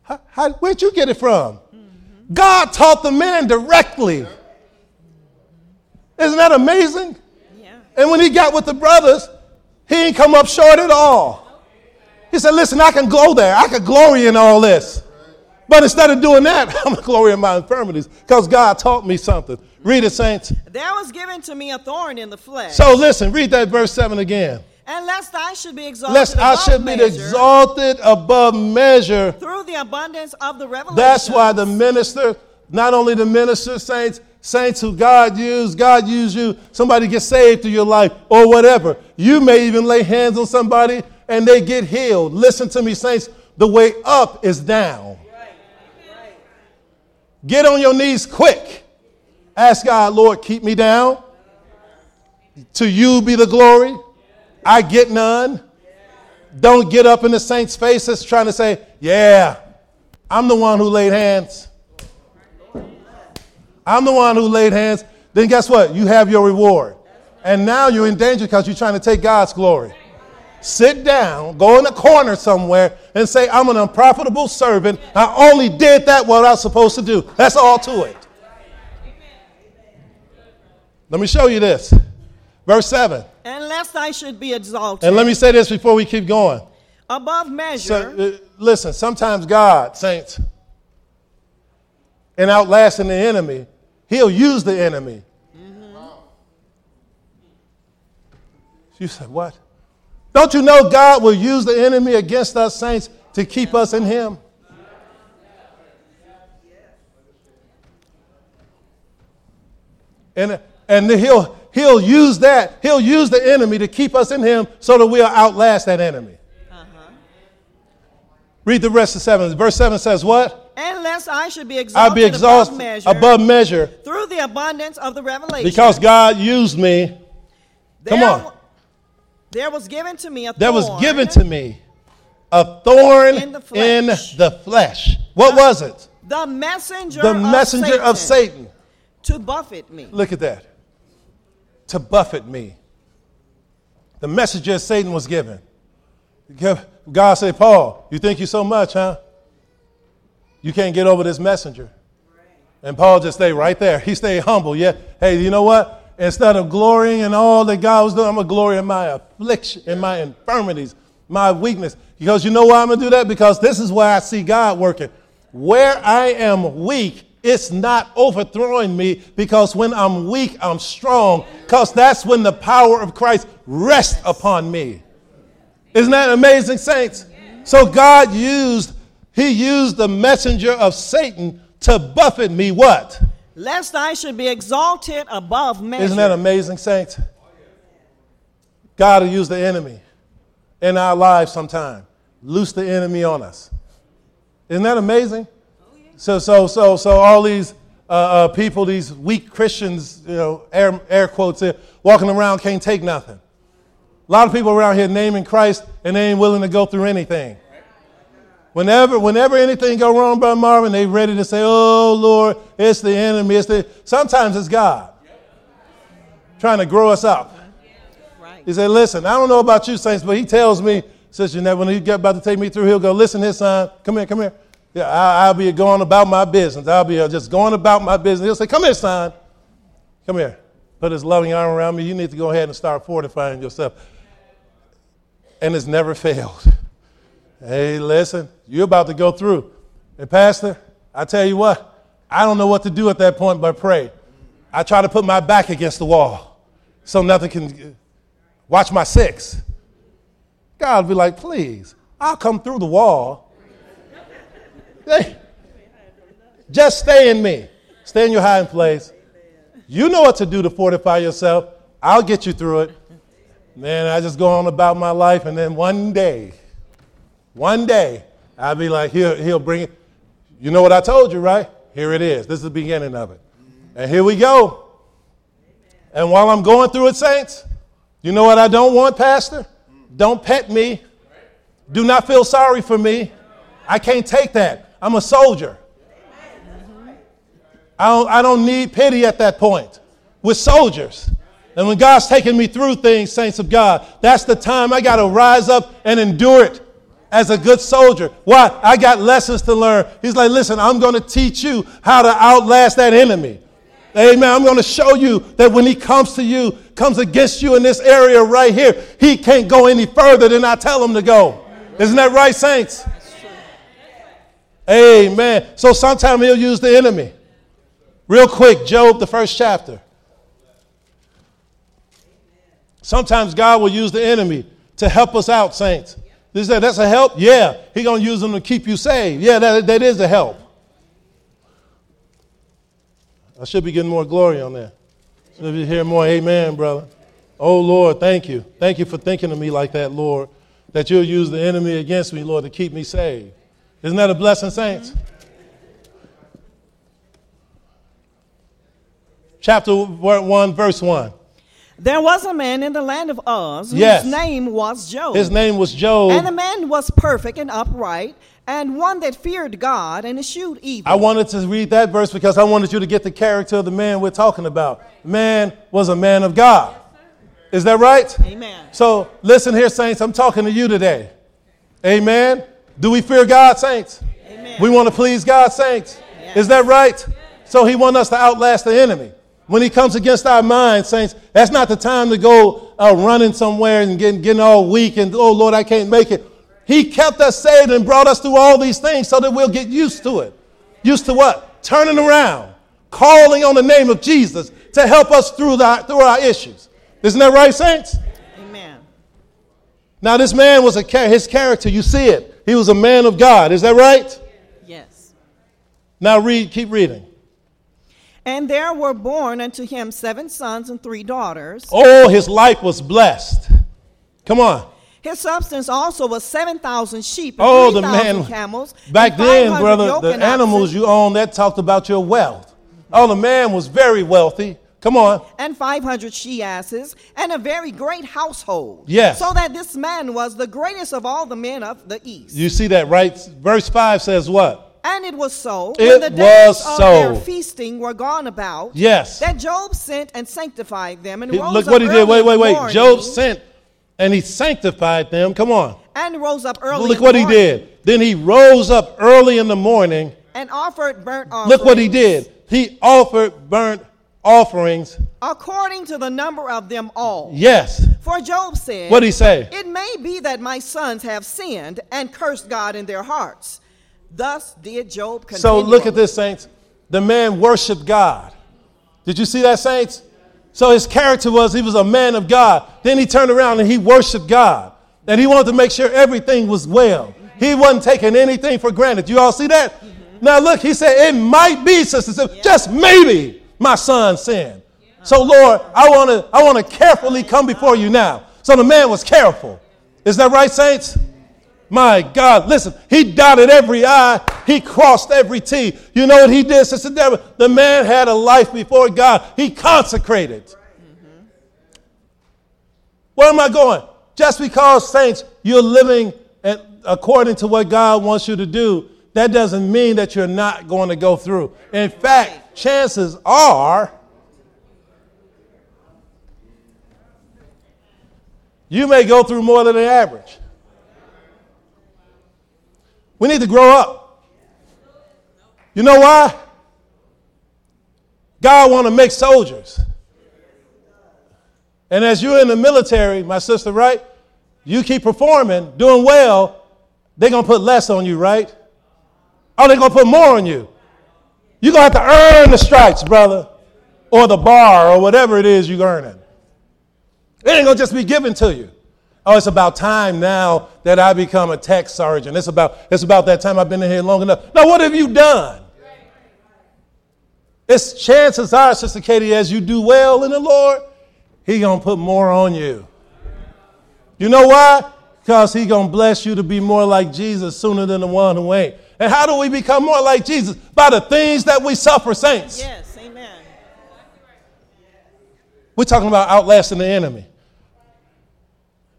how, how, where'd you get it from? God taught the man directly. Isn't that amazing? Yeah. And when he got with the brothers, he didn't come up short at all. He said, Listen, I can go there. I can glory in all this. But instead of doing that, <laughs> I'm going to glory in my infirmities because God taught me something. Read it, saints. There was given to me a thorn in the flesh. So listen, read that verse 7 again. and lest I should be exalted Lest I should be measure exalted above measure. through the abundance of the revelation. That's why the minister, not only the minister, saints, saints who God used, God used you, somebody gets saved through your life or whatever. You may even lay hands on somebody and they get healed. Listen to me, saints, the way up is down. Get on your knees quick. Ask God, Lord, keep me down. To you be the glory. I get none. Don't get up in the saints' faces trying to say, Yeah, I'm the one who laid hands. I'm the one who laid hands. Then guess what? You have your reward. And now you're in danger because you're trying to take God's glory. Sit down, go in a corner somewhere, and say, I'm an unprofitable servant. I only did that what I was supposed to do. That's all to it. Let me show you this. Verse 7. and lest I should be exalted And let me say this before we keep going. above measure. So, uh, listen, sometimes God, saints, in outlasting the enemy, He'll use the enemy. Mm-hmm. You said, What? Don't you know God will use the enemy against us, saints, to keep us in Him? And, and he'll, he'll use that, he'll use the enemy to keep us in Him so that we'll outlast that enemy. Uh-huh. Read the rest of seven. Verse seven says, What? Unless I should be exalted, I'll be exhausted above, measure, above measure through the abundance of the revelation. because God used me. Come on. There was given to me a There was thorn given to me a thorn In the in flesh. the flesh. What was it? the messenger, The of, messenger Satan of Satan. to buffet me. Look at that. To buffet me. The messenger of Satan was given. God said, Paul, you think you so much, huh? You can't get over this messenger. And Paul just stayed right there. He stayed humble. Yeah. Hey, you know what? Instead of glorying in all that God was doing, I'm going to glory in my affliction, in my infirmities, my weakness. Because you know why I'm going to do that? Because this is where I see God working. Where I am weak, it's not overthrowing me because when I'm weak, I'm strong. Because that's when the power of Christ rests upon me. Isn't that amazing, saints? So God used, He used the messenger of Satan to buffet me what? Lest I should be exalted above measure. Isn't that amazing, saints? God will use the enemy in our lives sometime. Loose the enemy on us. Isn't that amazing? So, so, so, so all these uh, uh, people, these weak Christians, you know, air, air quotes, there, walking around can't take nothing. A lot of people around here naming Christ and they ain't willing to go through anything. Whenever, whenever anything go wrong, Brother Marvin, they ready to say, "Oh Lord, it's the enemy." It's the. Sometimes it's God trying to grow us up. He said, "Listen, I don't know about you, saints, but He tells me, Sister Jeanette, when He get about to take me through, He'll go, listen, here, son, come here, come here. Yeah, I, I'll be going about my business. I'll be uh, just going about my business. He'll say, come here, son, come here. Put His loving arm around me. You need to go ahead and start fortifying yourself." And it's never <laughs> failed. Hey, listen, you're about to go through. And, Pastor, I tell you what, I don't know what to do at that point but pray. I try to put my back against the wall so nothing can watch my six. God will be like, please, I'll come through the wall. Hey, just stay in me. Stay in your hiding place. You know what to do to fortify yourself. I'll get you through it. Man, I just go on about my life, and then one day, one day, I'll be like, he'll, he'll bring it. You know what I told you, right? Here it is. This is the beginning of it. And here we go. And while I'm going through it, saints, you know what I don't want, Pastor? Don't pet me. Do not feel sorry for me. I can't take that. I'm a soldier. I don't, I don't need pity at that point. We're soldiers. And when God's taking me through things, saints of God, that's the time I got to rise up and endure it as a good soldier. Why? I got lessons to learn. He's like, listen, I'm going to teach you how to outlast that enemy. Amen. I'm going to show you that when he comes to you, comes against you in this area right here, he can't go any further than I tell him to go. Isn't that right, saints? Amen. So sometimes he'll use the enemy. Real quick, Job, the first chapter. Sometimes God will use the enemy to help us out, saints. Is that that's a help? Yeah. He gonna use them to keep you saved. Yeah, that, that is a help. I should be getting more glory on that. Should be hearing more amen, brother. Oh Lord, thank you. Thank you for thinking of me like that, Lord. That you'll use the enemy against me, Lord, to keep me saved. Isn't that a blessing, saints? Chapter 1, verse 1. There was a man in the land of Uz whose Yes. name was Job. His name was Job. and the man was perfect and upright, and one that feared God and eschewed evil. I wanted to read that verse because I wanted you to get the character of the man we're talking about. Man was a man of God. Is that right? Amen. So listen here, saints. I'm talking to you today. Amen. Do we fear God, saints? Amen. We want to please God, saints. Yes. Is that right? So he wants us to outlast the enemy. When he comes against our minds, saints, that's not the time to go uh, running somewhere and getting, getting all weak and, oh, Lord, I can't make it. He kept us saved and brought us through all these things so that we'll get used to it. Used to what? Turning around, calling on the name of Jesus to help us through, the, through our issues. Isn't that right, saints? Amen. Now, this man was a his character. You see it. He was a man of God. Is that right? Yes. Now read. Keep reading. And there were born unto him seven sons and three daughters. Oh, his life was blessed. Come on. His substance also was 7,000 sheep and Oh, the 3,000 man. camels. Back then, 500 brother, the animals oxen, you own that talked about your wealth. Oh, the man was very wealthy. Come on. And 500 she asses, and a very great household. Yes. So that this man was the greatest of all the men of the east. You see that, right? Verse 5 says what? And it was so, It when the days was of so. their feasting were gone about, Yes. that Job sent and sanctified them, and He- look what he did. Wait, wait, wait. morning, Job sent and he sanctified them. Come on. and rose up early. Look what the he did. Then he rose up early in the morning. and offered burnt offerings. Look what he did. He offered burnt offerings. according to the number of them all. Yes. For Job said, What did he say? It may be that my sons have sinned and cursed God in their hearts. Thus did Job. So look at this, saints. The man worshiped God. Did you see that, saints? So his character was he was a man of God. Then he turned around and he worshiped God. And he wanted to make sure everything was well. He wasn't taking anything for granted. You all see that? Now look, he said, it might be, sisters, just maybe my son sinned. So Lord, I want to I want to carefully come before you now. So the man was careful. Is that right, saints? My God, listen, he dotted every I, he crossed every T. You know what he did, Sister Deborah? The man had a life before God. He consecrated. Where am I going? Just because, saints, you're living at, according to what God wants you to do, that doesn't mean that you're not going to go through. In fact, chances are you may go through more than the average. We need to grow up. You know why? God want to make soldiers. And as you're in the military, my sister, right? You keep performing, doing well, they're going to put less on you, right? Oh, they're going to put more on you. You're going to have to earn the stripes, brother, or the bar, or whatever it is you're earning. It ain't going to just be given to you. Oh, it's about time now that I become a tech sergeant. It's about, it's about that time I've been in here long enough. Now, what have you done? It's chances are, Sister Katie, as you do well in the Lord, He gonna put more on you. You know why? Because He gonna bless you to be more like Jesus sooner than the one who ain't. And how do we become more like Jesus? By the things that we suffer, saints. Yes, amen. We're talking about outlasting the enemy.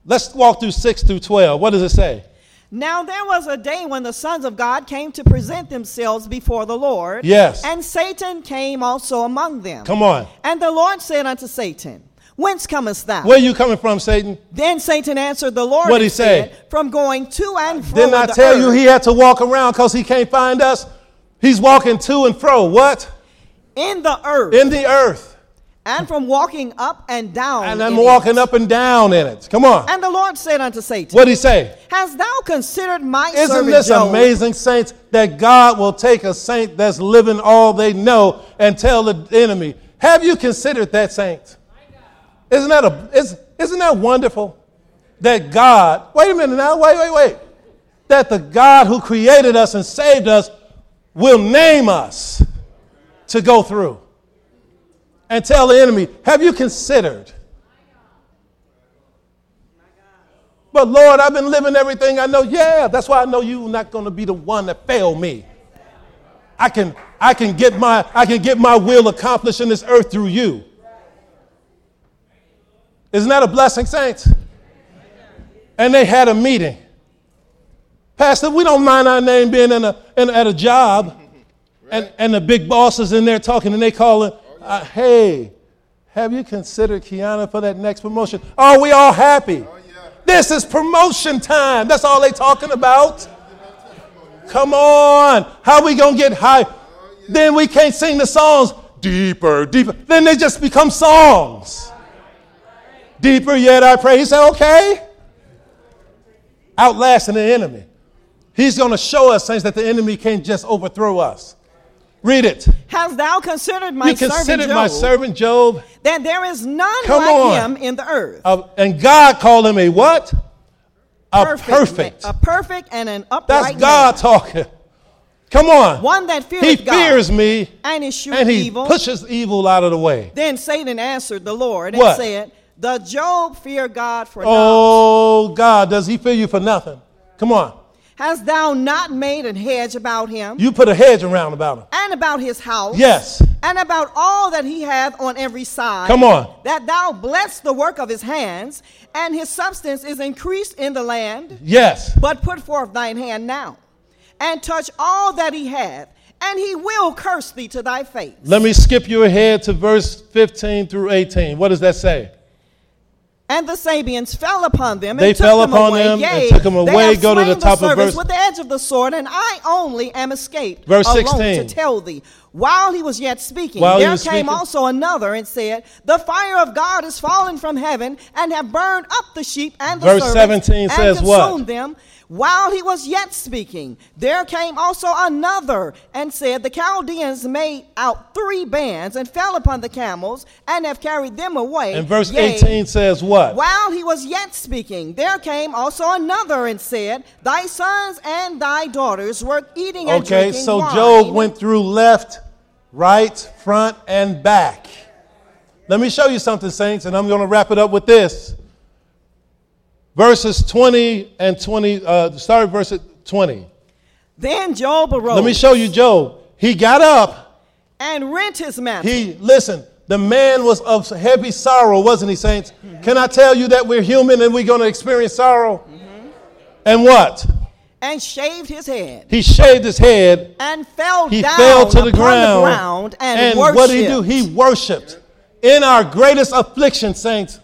Let's walk through 6 through 12. What does it say? Now there was a day when the sons of God came to present themselves before the Lord. Yes. And Satan came also among them. Come on. And the Lord said unto Satan, Whence comest thou? Where are you coming from, Satan? Then Satan answered the Lord What'd and he say? said, From going to and fro Didn't I tell you he had to walk around because he can't find us? He's walking to and fro. What? in the earth, In the earth. And from walking up and down. And I'm walking it. up and down in it. Come on. And the Lord said unto Satan, What'd he say? Hast thou considered my servant? Isn't servant this Job? amazing, saints, that God will take a saint that's living all they know and tell the enemy, Have you considered that, saint? Isn't that, a, is, isn't that wonderful? That God, wait a minute now, wait, wait, wait. That the God who created us and saved us will name us to go through and tell the enemy, Have you considered? But Lord, I've been living everything I know. Yeah, that's why I know you're not going to be the one that failed me. I can, I can get my, I can get my will accomplished in this earth through you. Isn't that a blessing, saints? And they had a meeting. Pastor, we don't mind our name being in a, in, at a job, and, and the big boss is in there talking, and they call it, uh, hey, have you considered Kiana for that next promotion? Are we all happy? This is promotion time. That's all they talking about. Come on. How we going to get high? Then we can't sing the songs deeper, deeper. Then they just become songs. Deeper yet I pray. He said, okay. Outlasting the enemy. He's going to show us, things that the enemy can't just overthrow us. Read it. Hast thou considered my you servant considered Job, my servant Job, that there is none Come like on. him in the earth? uh, and God called him a what? A perfect. ma- a perfect and an upright That's God man. talking. Come on. one that fears He God, fears me and and he evil. pushes evil out of the way. then Satan answered the Lord What? and said, "The Job fear God for naught. Oh, God, does he fear you for nothing? Come on. Hast thou not made a hedge about him You put a hedge around about him. and about his house? Yes. and about all that he hath on every side. Come on. That thou bless the work of his hands, and his substance is increased in the land. Yes. But put forth thine hand now, and touch all that he hath, and he will curse thee to thy face. Let me skip you ahead to verse 15 through 18. What does that say? And the Sabeans fell upon them. They and took fell them upon away. them and Yea, took them away. Go to the top of verse- with the edge of the sword, and I only am escaped. Verse alone 16. to tell thee. While he was yet speaking, While there came speaking. also another and said, The fire of God is fallen from heaven, and have burned up the sheep and the Verse servants, 17 and says what? consumed them. While he was yet speaking, there came also another and said, The Chaldeans made out three bands and fell upon the camels and have carried them away. And verse Yea, 18 says what? while he was yet speaking, there came also another and said, Thy sons and thy daughters were eating and Okay, drinking Okay, so wine. Job went through left, right, front, and back. Let me show you something, saints, and I'm going to wrap it up with this. Verses 20 and 20, uh, start at verse 20. Then Job arose Let me show you Job. He got up. and rent his mantle. He, listen, the man was of heavy sorrow, wasn't he, saints? Can I tell you that we're human and we're going to experience sorrow? And what? and shaved his head He shaved his head and fell he down fell to the ground, the ground and, what did he do? He worshiped. In our greatest affliction, saints,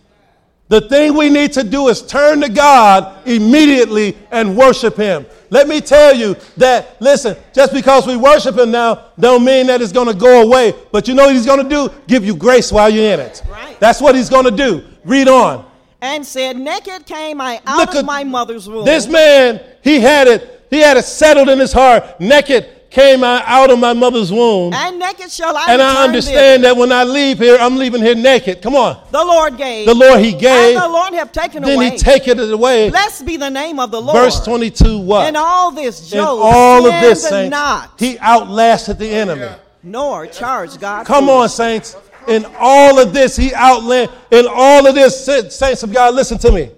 the thing we need to do is turn to God immediately and worship Him. Let me tell you that, listen, just because we worship Him now, don't mean that it's going to go away. But you know what He's going to do? Give you grace while you're in it. Right. That's what He's going to do. Read on. and said, Naked came I out Look of my mother's womb. This man, he had it, he had it settled in his heart. Naked came I out of my mother's womb. and naked shall I And I understand thither. that when I leave here, I'm leaving here naked. Come on. the Lord gave. The Lord he gave, and the Lord have taken then away. he taketh it away. Blessed be the name of the Lord. Verse 22, what? In all this, Job all of this, saints, not, he outlasted the enemy. nor charged God. Come on, saints. In all of this, he outlasted. In all of this, saints of God, listen to me.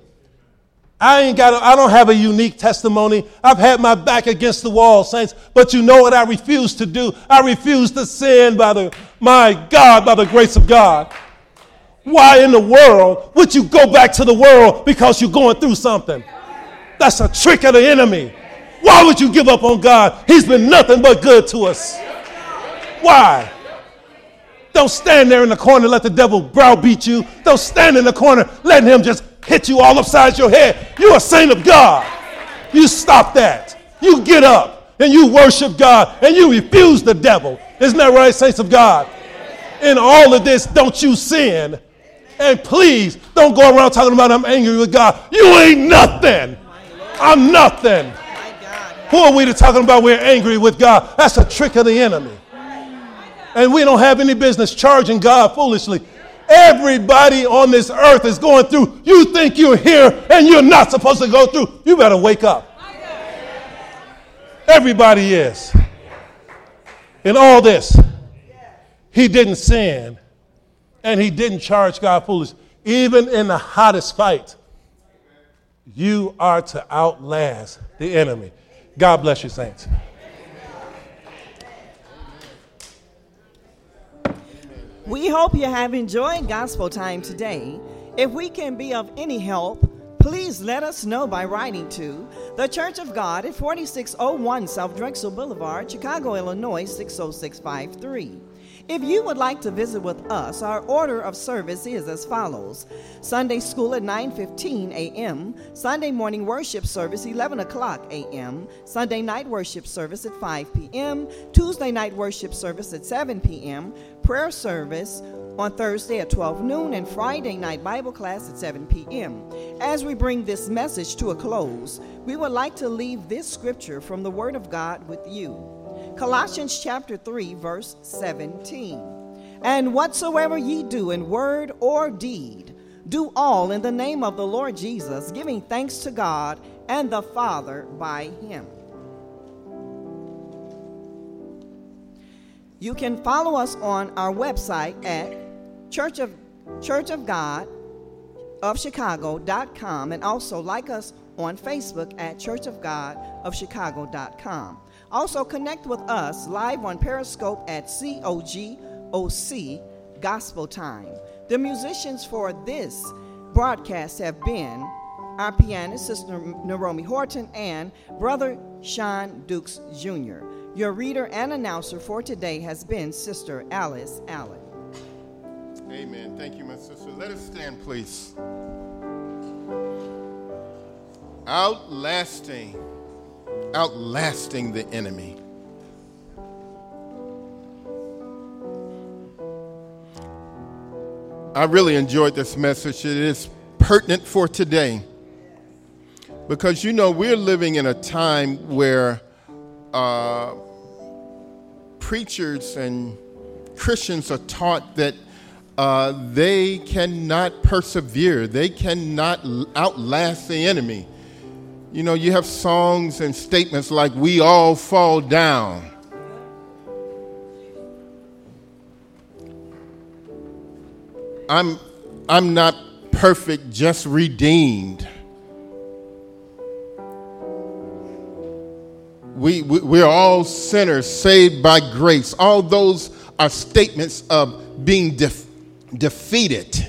I ain't got. A, I don't have a unique testimony. I've had my back against the wall, saints. But you know what? I refuse to do. I refuse to sin by the my God, by the grace of God. Why in the world would you go back to the world because you're going through something? That's a trick of the enemy. Why would you give up on God? He's been nothing but good to us. Why? Don't stand there in the corner let the devil browbeat you. Don't stand in the corner letting him just hit you all upside your head. You're a saint of God. You stop that. You get up and you worship God and you refuse the devil. Isn't that right, saints of God? In all of this, don't you sin. And please don't go around talking about I'm angry with God. You ain't nothing. I'm nothing. Who are we to talking about we're angry with God? That's a trick of the enemy. And we don't have any business charging God foolishly. Everybody on this earth is going through. You think you're here and you're not supposed to go through. You better wake up. Everybody is. In all this, he didn't sin and he didn't charge God foolish. Even in the hottest fight, you are to outlast the enemy. God bless you, saints. We hope you have enjoyed Gospel Time today. If we can be of any help, please let us know by writing to The Church of God at 4601 South Drexel Boulevard, Chicago, Illinois 60653. If you would like to visit with us, our order of service is as follows: Sunday school at 9:15 a.m., Sunday morning worship service 11 o'clock a.m., Sunday night worship service at 5 p.m., Tuesday night worship service at 7 p.m., prayer service on Thursday at 12 noon, and Friday night Bible class at 7 p.m. As we bring this message to a close, we would like to leave this scripture from the Word of God with you. Colossians chapter 3, verse 17. And whatsoever ye do in word or deed, do all in the name of the Lord Jesus, giving thanks to God and the Father by him. You can follow us on our website at Church of Church of God of Chicago.com and also like us on Facebook at Church of God of Chicago.com. Also connect with us live on Periscope at COGOC Gospel Time. The musicians for this broadcast have been our pianist, Sister Naomi Horton, and Brother Sean Dukes Jr. Your reader and announcer for today has been Sister Alice Allen. Amen. Thank you, my sister. Let us stand, please. Outlasting, outlasting the enemy. I really enjoyed this message. It is pertinent for today because you know we're living in a time where uh, preachers and Christians are taught that uh, they cannot persevere, they cannot outlast the enemy. You know, you have songs and statements like, We all fall down. I'm, I'm not perfect, just redeemed. We, we, we're all sinners saved by grace. All those are statements of being defeated defeated.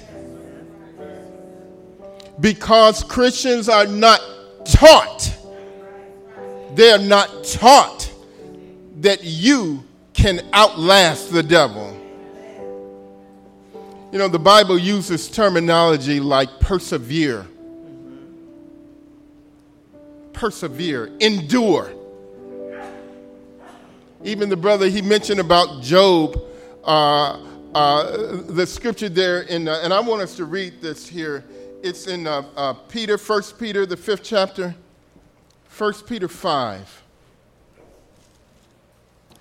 Because Christians are not taught, they're not taught that you can outlast the devil. You know, the Bible uses terminology like persevere, persevere, endure. Even the brother he mentioned about Job. Uh, uh, the scripture there, in, uh, and I want us to read this here. It's in uh, uh Peter, 1 Peter, the fifth chapter, 1 Peter 5.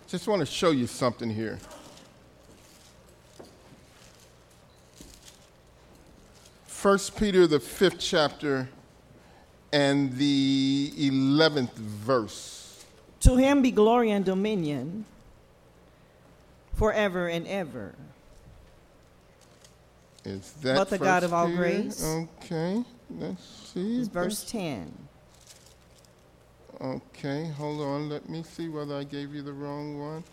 Just want to show you something here. First Peter, the fifth chapter, and the 11th verse. To him be glory and dominion forever and ever. Is that but the God of all grace? Okay, let's see. It's verse 10. Okay, hold on. Let me see whether I gave you the wrong one.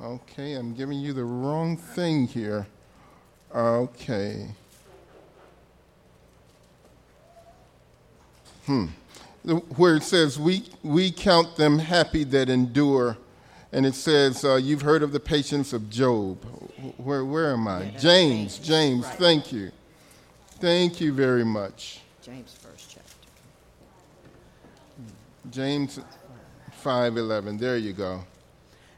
Okay, I'm giving you the wrong thing here. Okay. Hmm. Where it says, we, we count them happy that endure and it says, uh, You've heard of the patience of Job. Where, where am I? Yeah, James, James, James right. thank you. Thank you very much. James, first chapter. James 5:11. There you go.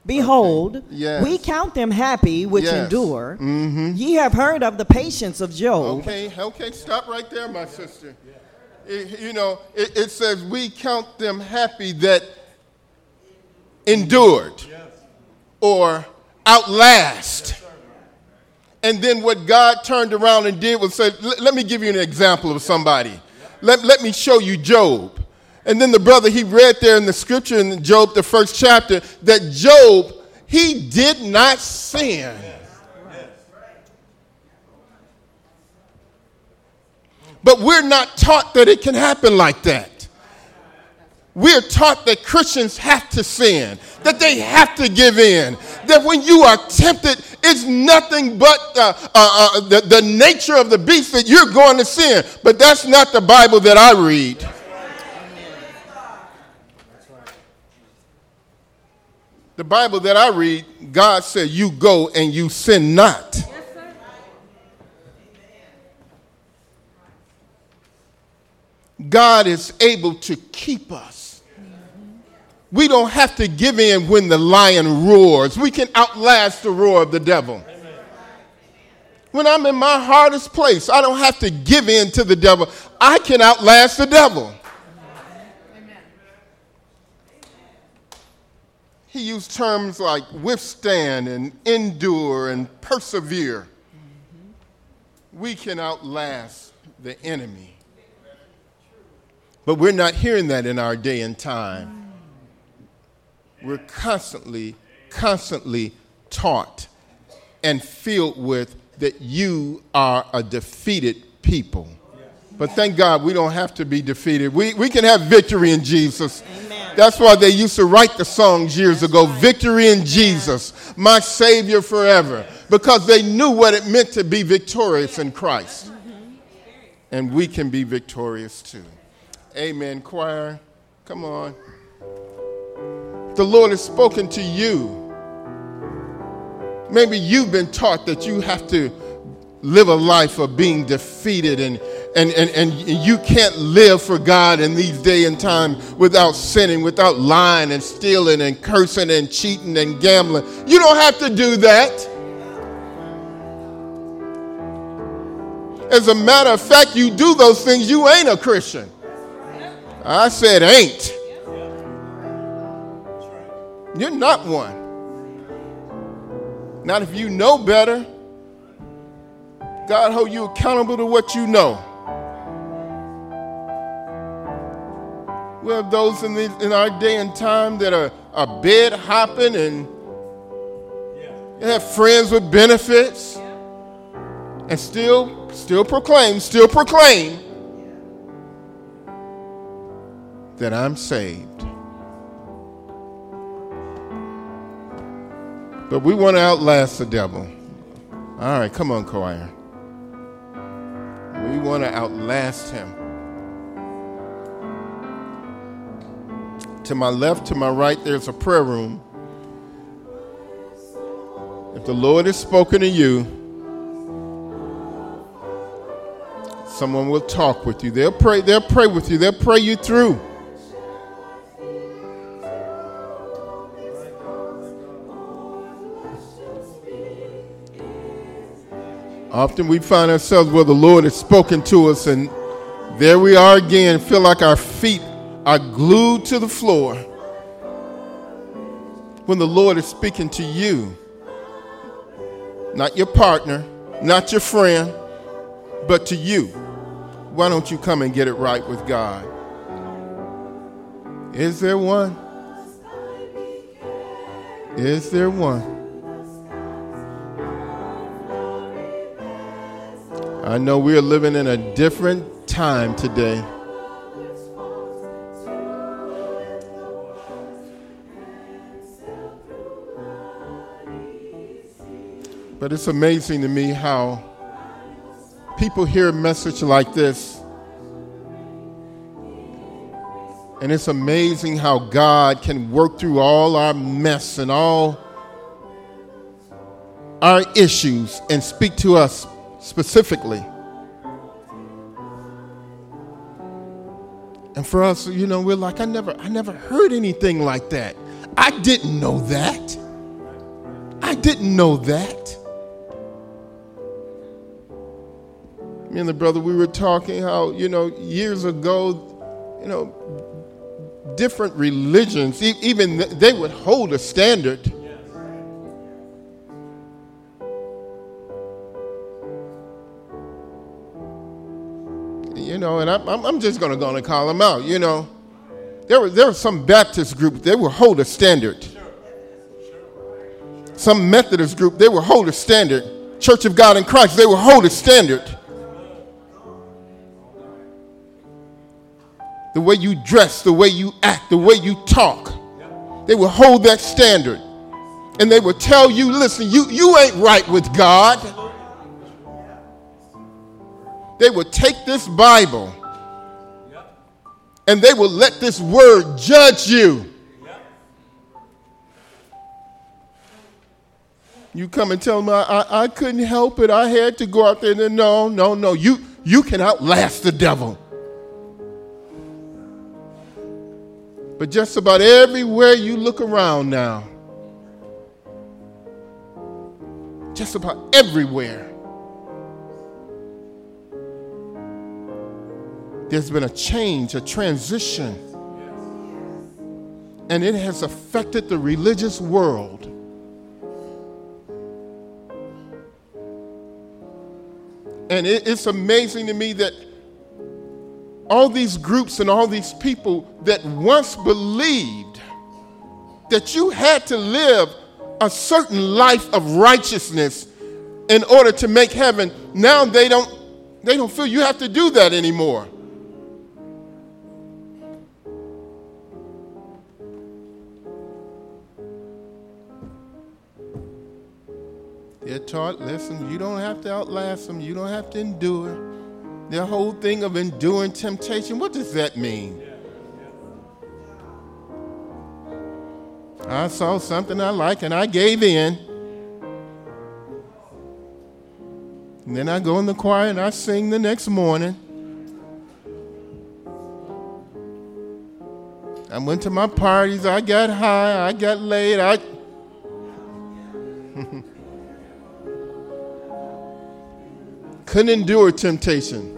Behold, okay. yes. we count them happy which yes. endure. Mm-hmm. Ye have heard of the patience of Job. Okay, okay, stop right there, my sister. It, you know, it, it says we count them happy that endured or outlast. And then what God turned around and did was say, let me give you an example of somebody. Let, let me show you Job. And then the brother, he read there in the scripture in Job, the first chapter, that Job, he did not sin. But we're not taught that it can happen like that we're taught that Christians have to sin, that they have to give in, that when you are tempted, it's nothing but uh, uh, uh, the, the nature of the beast that you're going to sin. But that's not the Bible that I read. The Bible that I read, God said, You go and you sin not. God is able to keep us. We don't have to give in when the lion roars. We can outlast the roar of the devil. When I'm in my hardest place, I don't have to give in to the devil. I can outlast the devil. he used terms like withstand and endure and persevere. Mm-hmm. We can outlast the enemy. But we're not hearing that in our day and time. We're constantly, constantly taught and filled with that you are a defeated people. But thank God we don't have to be defeated. We, we can have victory in Jesus. Amen. That's why they used to write the songs years ago Victory in Jesus, my Savior forever, because they knew what it meant to be victorious in Christ. Mm-hmm. And we can be victorious too. Amen, choir. Come on. The Lord has spoken to you. Maybe you've been taught that you have to live a life of being defeated and, and, and, and you can't live for God in these day and time without sinning, without lying and stealing and cursing and cheating and gambling. You don't have to do that. As a matter of fact, you do those things, you ain't a Christian. I said, ain't. You're not one. Not if you know better. God hold you accountable to what you know. We have those in, the, in our day and time that are, are bed hopping and have friends with benefits and still still proclaim, still proclaim that I'm saved. But we want to outlast the devil. All right, come on, choir. We want to outlast him. To my left, to my right, there's a prayer room. If the Lord has spoken to you, someone will talk with you. They'll pray, they'll pray with you, they'll pray you through. Often we find ourselves where the Lord has spoken to us, and there we are again, feel like our feet are glued to the floor. When the Lord is speaking to you, not your partner, not your friend, but to you, why don't you come and get it right with God? Is there one? Is there one? I know we are living in a different time today. But it's amazing to me how people hear a message like this. And it's amazing how God can work through all our mess and all our issues and speak to us specifically. And for us, you know, we're like, I never, I never heard anything like that. I didn't know that. I didn't know that. Me and the brother, we were talking how, you know, years ago, you know, different religions, even they would hold a standard know, and I'm, I'm just going to go and call them out, you know. There were, there were some Baptist groups, they will hold a standard. Some Methodist group, they will hold a standard. Church of God in Christ, they will hold a standard. The way you dress, the way you act, the way you talk, they will hold that standard. And they will tell you, listen, you, you ain't right with God they would take this Bible and they would let this word judge you. You come and tell them, I, I, I, couldn't help it. I had to go out there. And no, no, no. You, you can outlast the devil. But just about everywhere you look around now, just about everywhere, there's been a change, a transition. and it has affected the religious world. And it, it's amazing to me that all these groups and all these people that once believed that you had to live a certain life of righteousness in order to make heaven, now they don't, they don't feel you have to do that anymore. They're taught, listen, you don't have to outlast them, you don't have to endure. The whole thing of enduring temptation, what does that mean? I saw something I like and I gave in. And then I go in the choir and I sing the next morning. I went to my parties, I got high, I got laid, I couldn't endure temptation.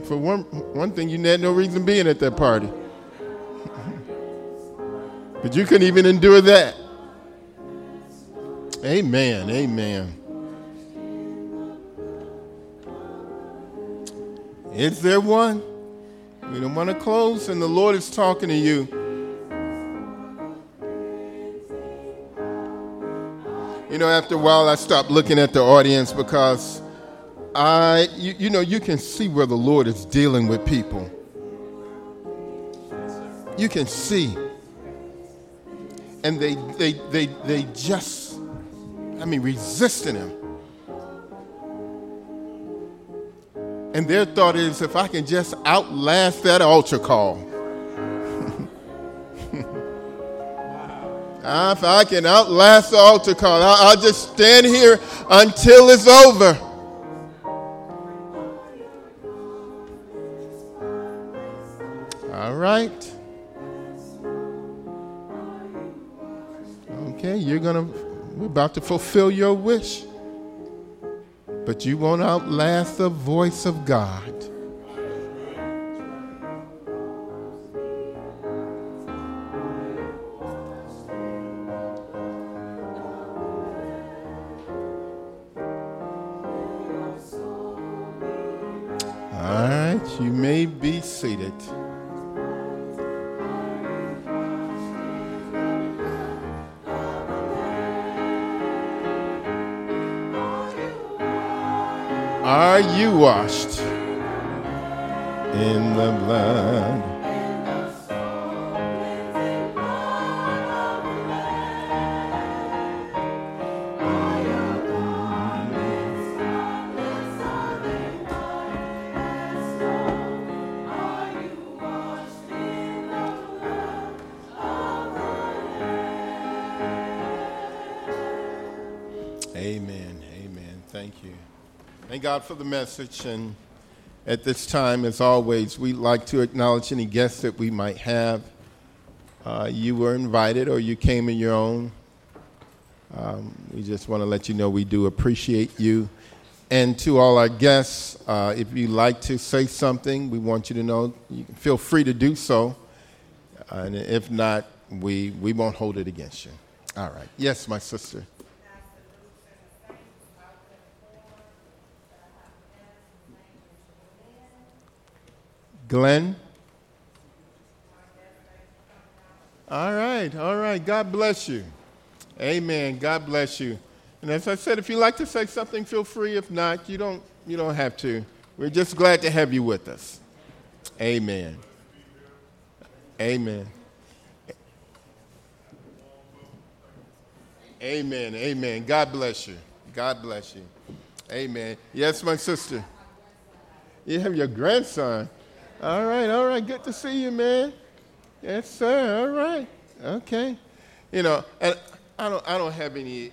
<laughs> For one, one thing, you had no reason being at that party. <laughs> but you couldn't even endure that. Amen. Amen. Is there one? We don't want to close, and the Lord is talking to you. You know, after a while, I stopped looking at the audience because I, you, you know, you can see where the Lord is dealing with people. You can see. And they, they, they, they just, I mean, resisting Him. And their thought is if I can just outlast that altar call. If I can outlast the altar call, I'll just stand here until it's over. All right. Okay, you're gonna we're about to fulfill your wish. But you won't outlast the voice of God. Are you washed in the blood? God for the message. And at this time, as always, we'd like to acknowledge any guests that we might have. Uh, you were invited or you came in your own. Um, we just want to let you know we do appreciate you. And to all our guests, uh, if you'd like to say something, we want you to know you can feel free to do so. and if not, we, we won't hold it against you. All right. Yes, my sister. Glenn? All right, all right. God bless you. Amen. God bless you. And as I said, if you'd like to say something, feel free. If not, you don't, you don't have to. We're just glad to have you with us. Amen. Amen. Amen. Amen. God bless you. God bless you. Amen. Yes, my sister. You have your grandson. All right, all right. Good to see you, man. Yes, sir. All right. Okay. You know, and I don't, I don't have any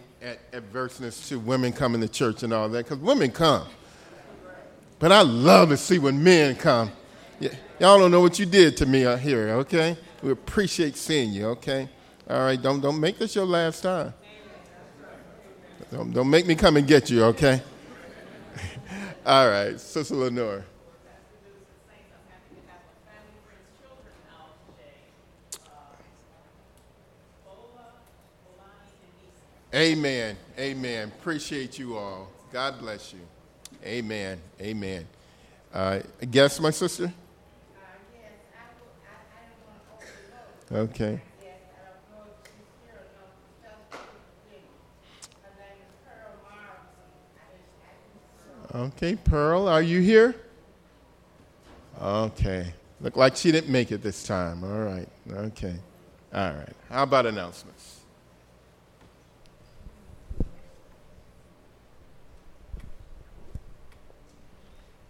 adverseness to women coming to church and all that because women come. But I love to see when men come. Yeah, y'all don't know what you did to me out here, okay? We appreciate seeing you, okay? All right, don't, don't make this your last time. Don't, don't make me come and get you, okay? <laughs> all right, Sister Lenore. Amen. Amen. Appreciate you all. God bless you. Amen. Amen. Uh, guess, my sister? Yes. I I don't want to open the load. Okay. Okay, Pearl, are you here? Okay. Look like she didn't make it this time. All right. Okay. All right. How about announcements?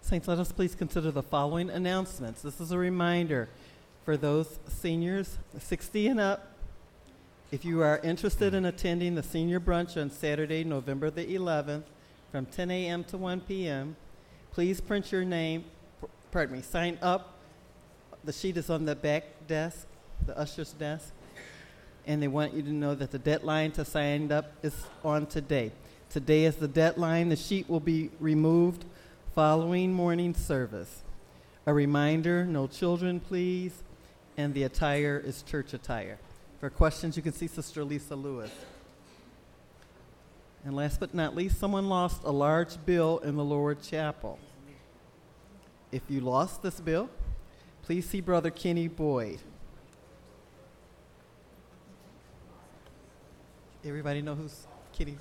Saints, let us please consider the following announcements. This is a reminder for those seniors 60 and up. If you are interested in attending the senior brunch on Saturday, November the 11th, from 10 a.m. to 1 p.m., please print your name, pardon me, sign up. The sheet is on the back desk, the usher's desk, and they want you to know that the deadline to sign up is on today. Today is the deadline. The sheet will be removed following morning service. A reminder no children, please, and the attire is church attire. For questions, you can see Sister Lisa Lewis. And last but not least, someone lost a large bill in the lower chapel. If you lost this bill, please see Brother Kenny Boyd. Everybody know who's Kenny?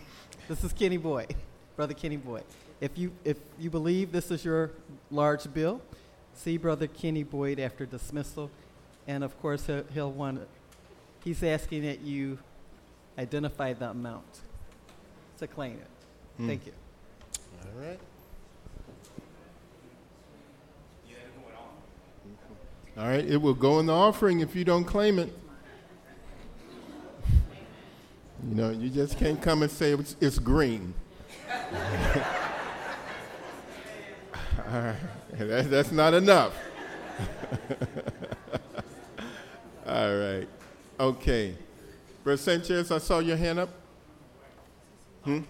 <laughs> this is Kenny Boyd, Brother Kenny Boyd. If you, if you believe this is your large bill, see Brother Kenny Boyd after dismissal. And of course, he'll, he'll want, he's asking that you identify the amount to claim it. Hmm. Thank you. All right. All right, it will go in the offering if you don't claim it. You know, you just can't come and say it's, it's green. <laughs> Right, <laughs> that, that's not enough. <laughs> All right, okay. Brother Sanchez, I saw your hand up. Hmm?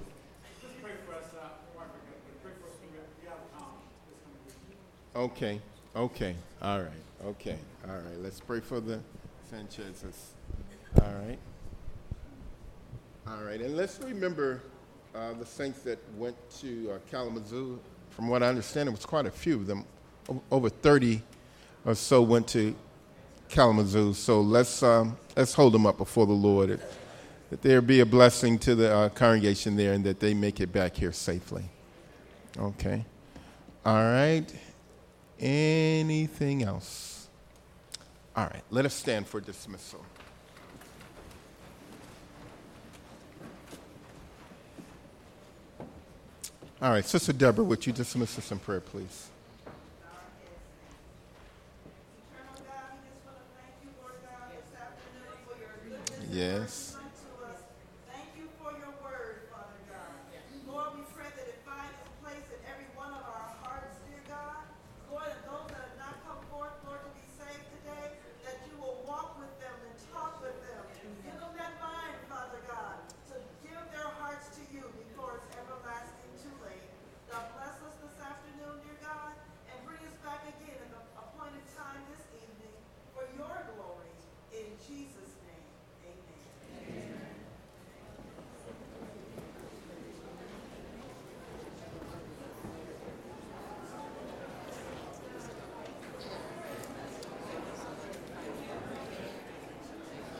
Okay, okay, all right, okay, all right. Let's pray for the Sanchez's. All right. All right, and let's remember uh, the saints that went to uh, Kalamazoo. From what I understand, it was quite a few of them. Over 30 or so went to Kalamazoo. So let's, um, let's hold them up before the Lord. That, there be a blessing to the uh, congregation there and that they make it back here safely. Okay. All right. Anything else? All right. Let us stand for dismissal. All right. Sister Deborah, would you dismiss us in prayer, please? Yes.